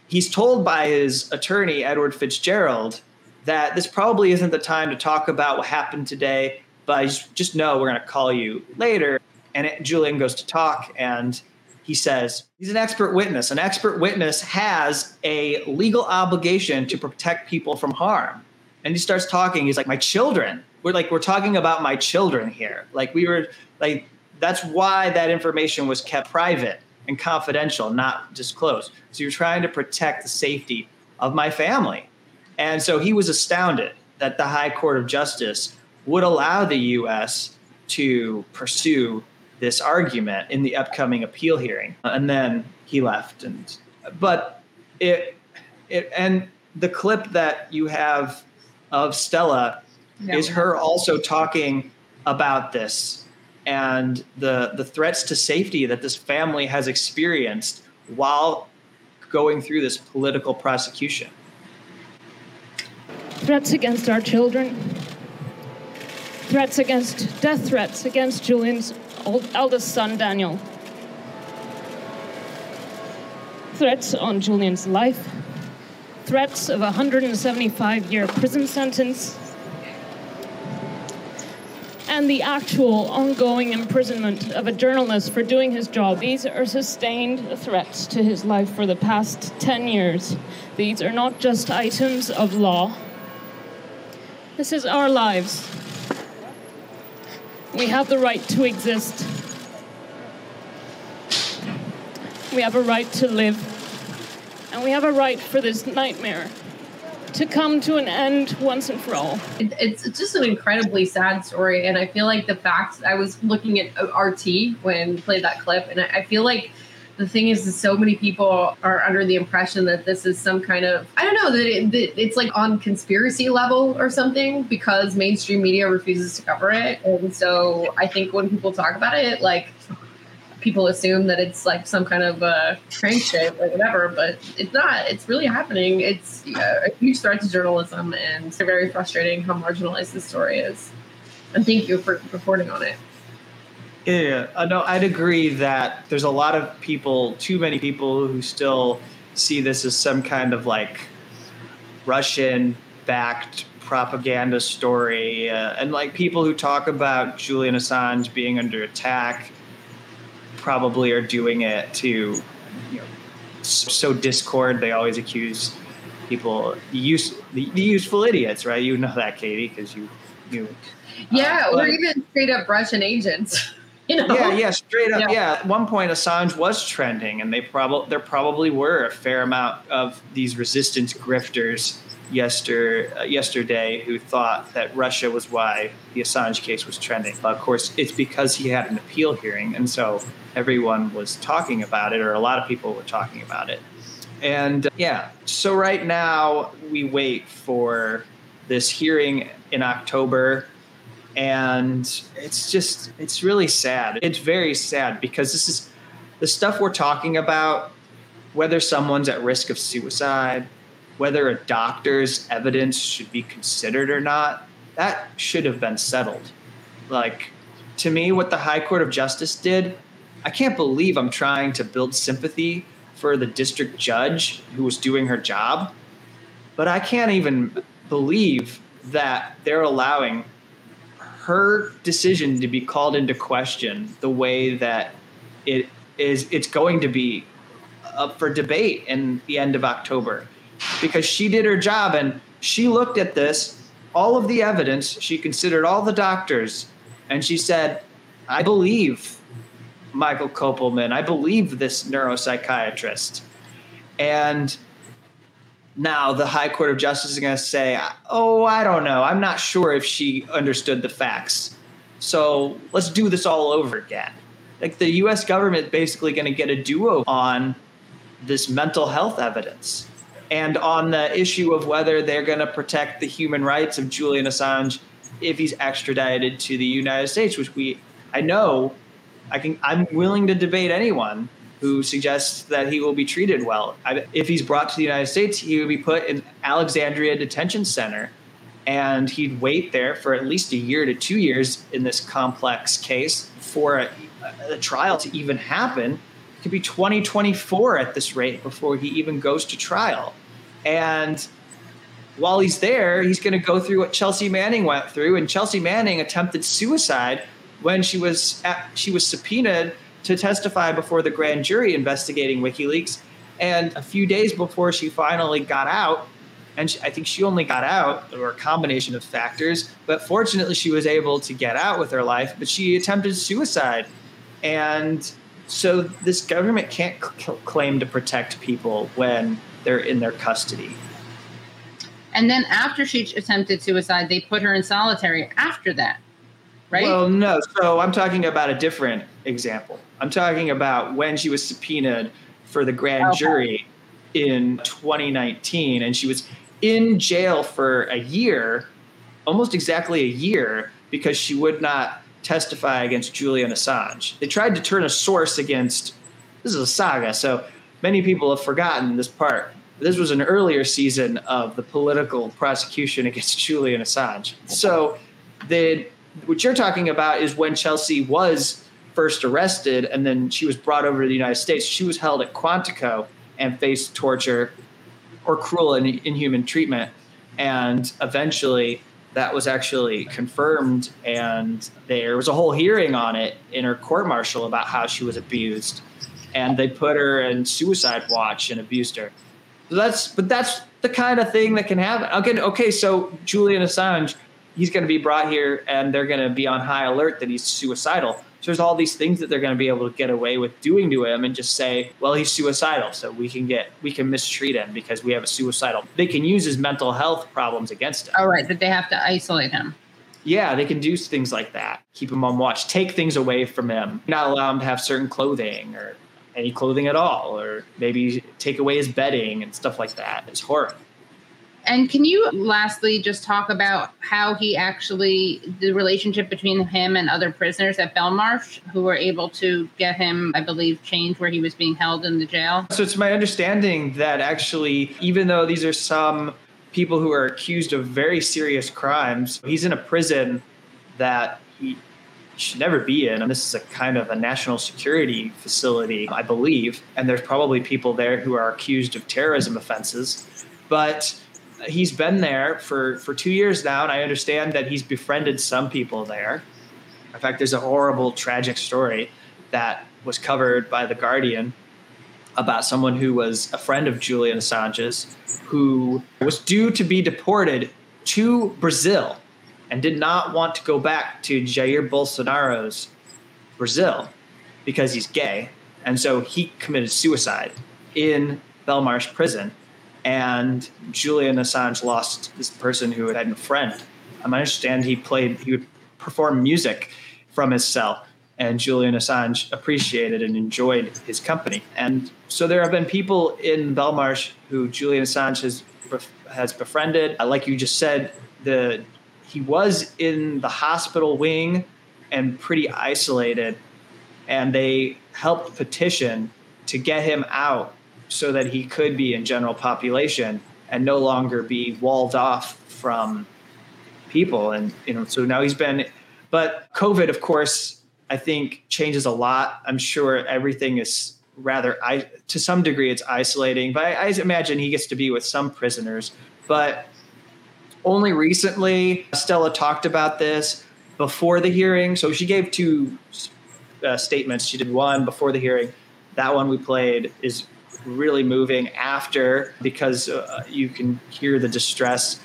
S15: he's told by his attorney Edward Fitzgerald that this probably isn't the time to talk about what happened today, but just, just know we're going to call you later. And it, Julian goes to talk, and he says he's an expert witness. An expert witness has a legal obligation to protect people from harm. And he starts talking. He's like, "My children. We're like, we're talking about my children here. Like, we were like, that's why that information was kept private and confidential, not disclosed. So you're trying to protect the safety of my family." And so he was astounded that the High Court of Justice would allow the U.S. to pursue this argument in the upcoming appeal hearing. And then he left. And but it it and the clip that you have of Stella
S2: Yeah.
S15: is her also talking about this and the the threats to safety that this family has experienced while going through this political prosecution.
S16: threats against our children, threats against death threats against Julian's old, eldest son, Daniel, threats on Julian's life, threats of a 175 year prison sentence, and the actual ongoing imprisonment of a journalist for doing his job. These are sustained threats to his life for the past 10 years. These are not just items of law. This is our lives. We have the right to exist. We have a right to live. And we have a right for this nightmare to come to an end once and for all.
S2: It, it's, it's just an incredibly sad story, and I feel like the fact I was looking at uh, RT when we played that clip, and I, I feel like the thing is, that so many people are under the impression that this is some kind of I don't know that, it, that it's like on conspiracy level or something because mainstream media refuses to cover it, and so I think when people talk about it, like people assume that it's like some kind of uh, shit or whatever, but it's not. It's really happening. It's uh, a huge threat to journalism, and it's very frustrating how marginalized this story is. And thank you for reporting on it.
S15: Yeah, uh, no, I'd agree that there's a lot of people, too many people, who still see this as some kind of like Russian backed propaganda story. Uh, and like people who talk about Julian Assange being under attack probably are doing it to, you know, sow discord. They always accuse people, use, the, the useful idiots, right? You know that, Katie, because you, you
S2: Yeah,
S15: Uh,
S2: or
S15: but-
S2: even straight up Russian agents. You know?
S15: yeah, yeah, straight up.
S2: Yeah.
S15: Yeah. At one point, Assange was trending, and they probably there probably were a fair amount of these resistance grifters yester uh, yesterday who thought that Russia was why the Assange case was trending. But of course, it's because he had an appeal hearing, and so everyone was talking about it, or a lot of people were talking about it. And uh, yeah, so right now we wait for this hearing in October and it's just it's really sad it's very sad because this is the stuff we're talking about whether someone's at risk of suicide whether a doctor's evidence should be considered or not that should have been settled. Like to me what the high court of justice did i can't believe i'm trying to build sympathy for the district judge who was doing her job but i can't even believe that they're allowing her decision to be called into question the way that it is it's going to be up for debate in the end of October because she did her job and she looked at this all of the evidence she considered all the doctors and she said I believe Michael Kopelman I believe this neuropsychiatrist and now the High Court of Justice is going to say, "Oh, I don't know. I'm not sure if she understood the facts." So let's do this all over again. Like the U.S. government basically going to get a duo on this mental health evidence and on the issue of whether they're going to protect the human rights of Julian Assange if he's extradited to the United States, which we I know I can I'm willing to debate anyone who suggests that he will be treated well. I, if he's brought to the United States, he would be put in Alexandria Detention Center, and he'd wait there for at least a year to two years in this complex case for a, a trial to even happen. It could be 2024 at this rate before he even goes to trial, and while he's there, he's going to go through what Chelsea Manning went through, and Chelsea Manning attempted suicide when she was at, she was subpoenaed to testify before the grand jury investigating WikiLeaks. And a few days before she finally got out, and she, I think she only got out, or a combination of factors, but fortunately she was able to get out with her life, but she attempted suicide. And so this government can't c- claim to protect people when they're in their custody.
S1: And then after she attempted suicide, they put her in solitary after that, right?
S15: Well, no. So I'm talking about a different example. I'm talking about when she was subpoenaed for the grand
S1: Okay.
S15: jury in 2019, and she was in jail for a year, almost exactly a year, because she would not testify against Julian Assange. They tried to turn a source against. This is a saga, so many people have forgotten this part. This was an earlier season of the political prosecution against Julian Assange. So, the what you're talking about is when Chelsea was first arrested and then she was brought over to the United States. She was held at Quantico and faced torture or cruel and inhuman treatment. And eventually that was actually confirmed. And there was a whole hearing on it in her court martial about how she was abused. And they put her in suicide watch and abused her. So that's, but that's the kind of thing that can happen. Again, okay, so Julian Assange, he's going to be brought here and they're going to be on high alert that he's suicidal. So there's all these things that they're going to be able to get away with doing to him and just say, well, he's suicidal. So we can get, we can mistreat him because we have a suicidal. They can use his mental health problems against him.
S1: All right, that they have to isolate him.
S15: Yeah, they can do things like that. Keep him on watch, take things away from him, not allow him to have certain clothing or any clothing at all, or maybe take away his bedding and stuff like that. It's horrible.
S1: And can you lastly just talk about how he actually, the relationship between him and other prisoners at Belmarsh who were able to get him, I believe, changed where he was being held in the jail?
S15: So it's my understanding that actually, even though these are some people who are accused of very serious crimes, he's in a prison that he should never be in. And this is a kind of a national security facility, I believe. And there's probably people there who are accused of terrorism offenses. But he's been there for, for two years now, and I understand that he's befriended some people there. In fact, there's a horrible, tragic story that was covered by The Guardian about someone who was a friend of Julian Assange's who was due to be deported to Brazil and did not want to go back to Jair Bolsonaro's Brazil because he's gay. And so he committed suicide in Belmarsh prison. And Julian Assange lost this person who had been a friend. I understand he played, he would perform music from his cell and Julian Assange appreciated and enjoyed his company. And so there have been people in Belmarsh who Julian Assange has has befriended. Uh, Like you just said, the he was in the hospital wing and pretty isolated, and they helped petition to get him out so that he could be in general population and no longer be walled off from people. And you know, so now he's been. But COVID, of course, I think changes a lot. I'm sure everything is rather, I, to some degree, it's isolating. But I, I imagine he gets to be with some prisoners. But only recently, Stella talked about this before the hearing. So she gave two uh, statements. She did one before the hearing. That one we played is really moving after because uh, you can hear the distress.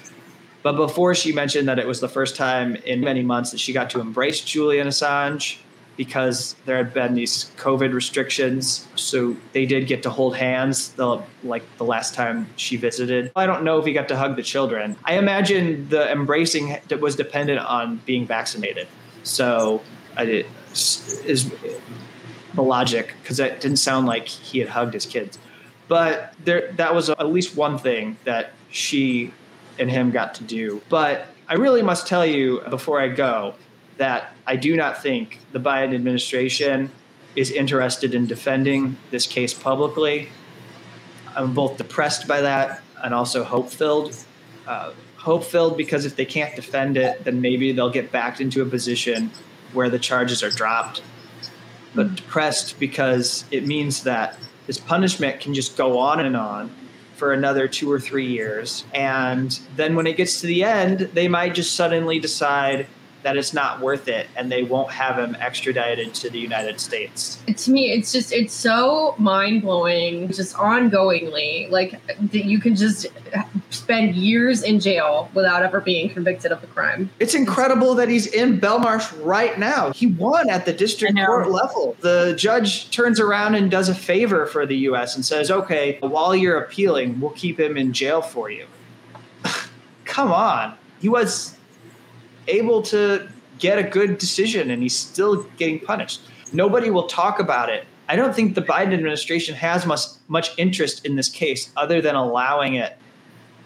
S15: But before she mentioned that it was the first time in many months that she got to embrace Julian Assange because there had been these COVID restrictions. So they did get to hold hands the like the last time she visited. I don't know if he got to hug the children. I imagine the embracing was dependent on being vaccinated. So I did, is the logic because it didn't sound like he had hugged his kids. But there, that was at least one thing that she and him got to do. But I really must tell you before I go that I do not think the Biden administration is interested in defending this case publicly. I'm both depressed by that and also hope filled. Uh, hope filled because if they can't defend it, then maybe they'll get backed into a position where the charges are dropped. But depressed because it means that this punishment can just go on and on for another two or three years. And then when it gets to the end, they might just suddenly decide that it's not worth it and they won't have him extradited to the United States.
S2: to me it's just it's so mind-blowing just ongoingly like that you can just spend years in jail without ever being convicted of a crime
S15: It's incredible that he's in Belmarsh right now. He won at the district court level. The judge turns around and does a favor for the US and says, okay, while you're appealing, we'll keep him in jail for you. Come on. He was able to get a good decision and he's still getting punished. Nobody will talk about it. I don't think the Biden administration has much much interest in this case other than allowing it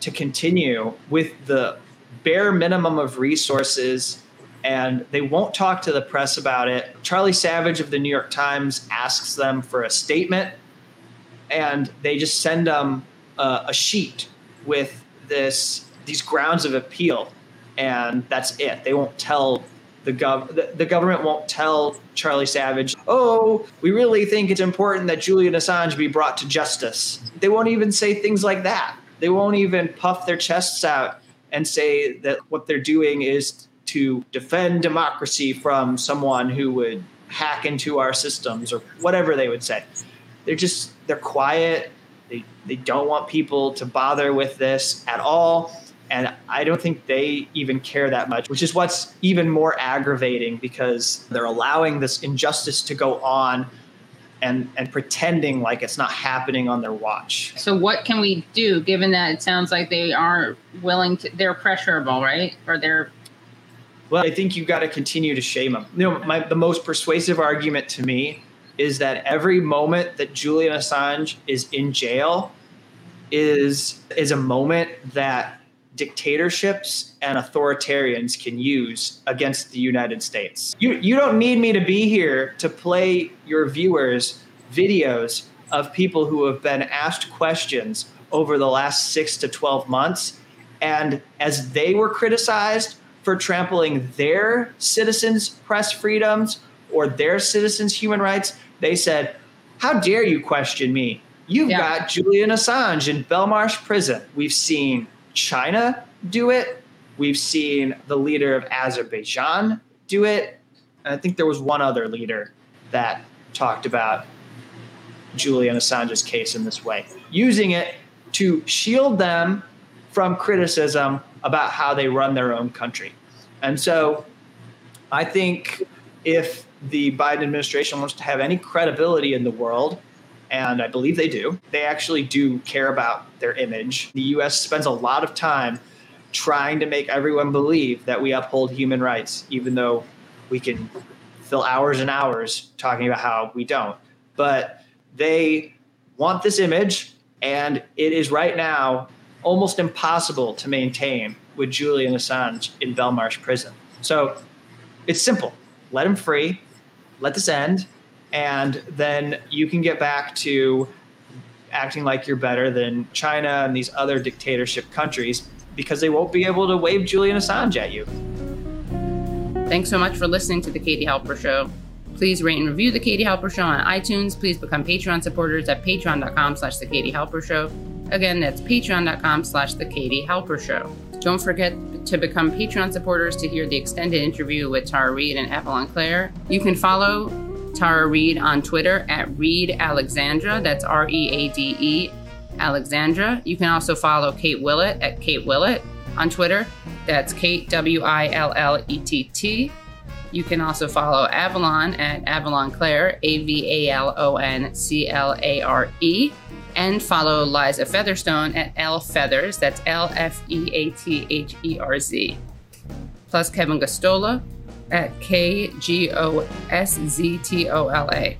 S15: to continue with the bare minimum of resources and they won't talk to the press about it. Charlie Savage of the New York Times asks them for a statement and they just send them a, a sheet with this these grounds of appeal and that's it. They won't tell the gov the, the government won't tell Charlie Savage, "Oh, we really think it's important that Julian Assange be brought to justice." They won't even say things like that. They won't even puff their chests out and say that what they're doing is to defend democracy from someone who would hack into our systems or whatever they would say. They're just they're quiet. They they don't want people to bother with this at all. And I don't think they even care that much, which is what's even more aggravating because they're allowing this injustice to go on and, and pretending like it's not happening on their watch.
S1: So what can we do given that it sounds like they aren't willing to they're pressurable, right? Or they're
S15: Well, I think you've got to continue to shame them. You know, my, the most persuasive argument to me is that every moment that Julian Assange is in jail is is a moment that dictatorships and authoritarians can use against the United States. You you don't need me to be here to play your viewers videos of people who have been asked questions over the last 6 to 12 months and as they were criticized for trampling their citizens' press freedoms or their citizens' human rights, they said, How dare you question me? You've got Julian Assange in Belmarsh prison. We've seen China do it. We've seen the leader of Azerbaijan do it. And I think there was one other leader that talked about Julian Assange's case in this way, using it to shield them from criticism about how they run their own country. And so I think if the Biden administration wants to have any credibility in the world, and I believe they do, they actually do care about their image. The US spends a lot of time trying to make everyone believe that we uphold human rights, even though we can fill hours and hours talking about how we don't. But they want this image, and it is right now almost impossible to maintain with Julian Assange in Belmarsh prison. So it's simple let him free, let this end, and then you can get back to acting like you're better than China and these other dictatorship countries because they won't be able to wave Julian Assange at you.
S1: Thanks so much for listening to the Katie Halper Show. Please rate and review the Katie Halper Show on iTunes. Please become Patreon supporters at patreon.com slash the Katie Halper Show. Again, that's patreon.com slash the Katie Halper Show. Don't forget to become Patreon supporters to hear the extended interview with Tara Reade and Avalon Clare. You can follow Tara Reade on Twitter at Reade Alexandra. That's R E A D E Alexandra. You can also follow Kate Willett at Kate Willett on Twitter. That's Kate W I L L E T T. You can also follow Avalon at Avalon Clare, A V A L O N C L A R E. And follow Liza Featherstone at L Feathers, that's L F E A T H E R Z. Plus Kevin Gosztola at K G O S Z T O L A.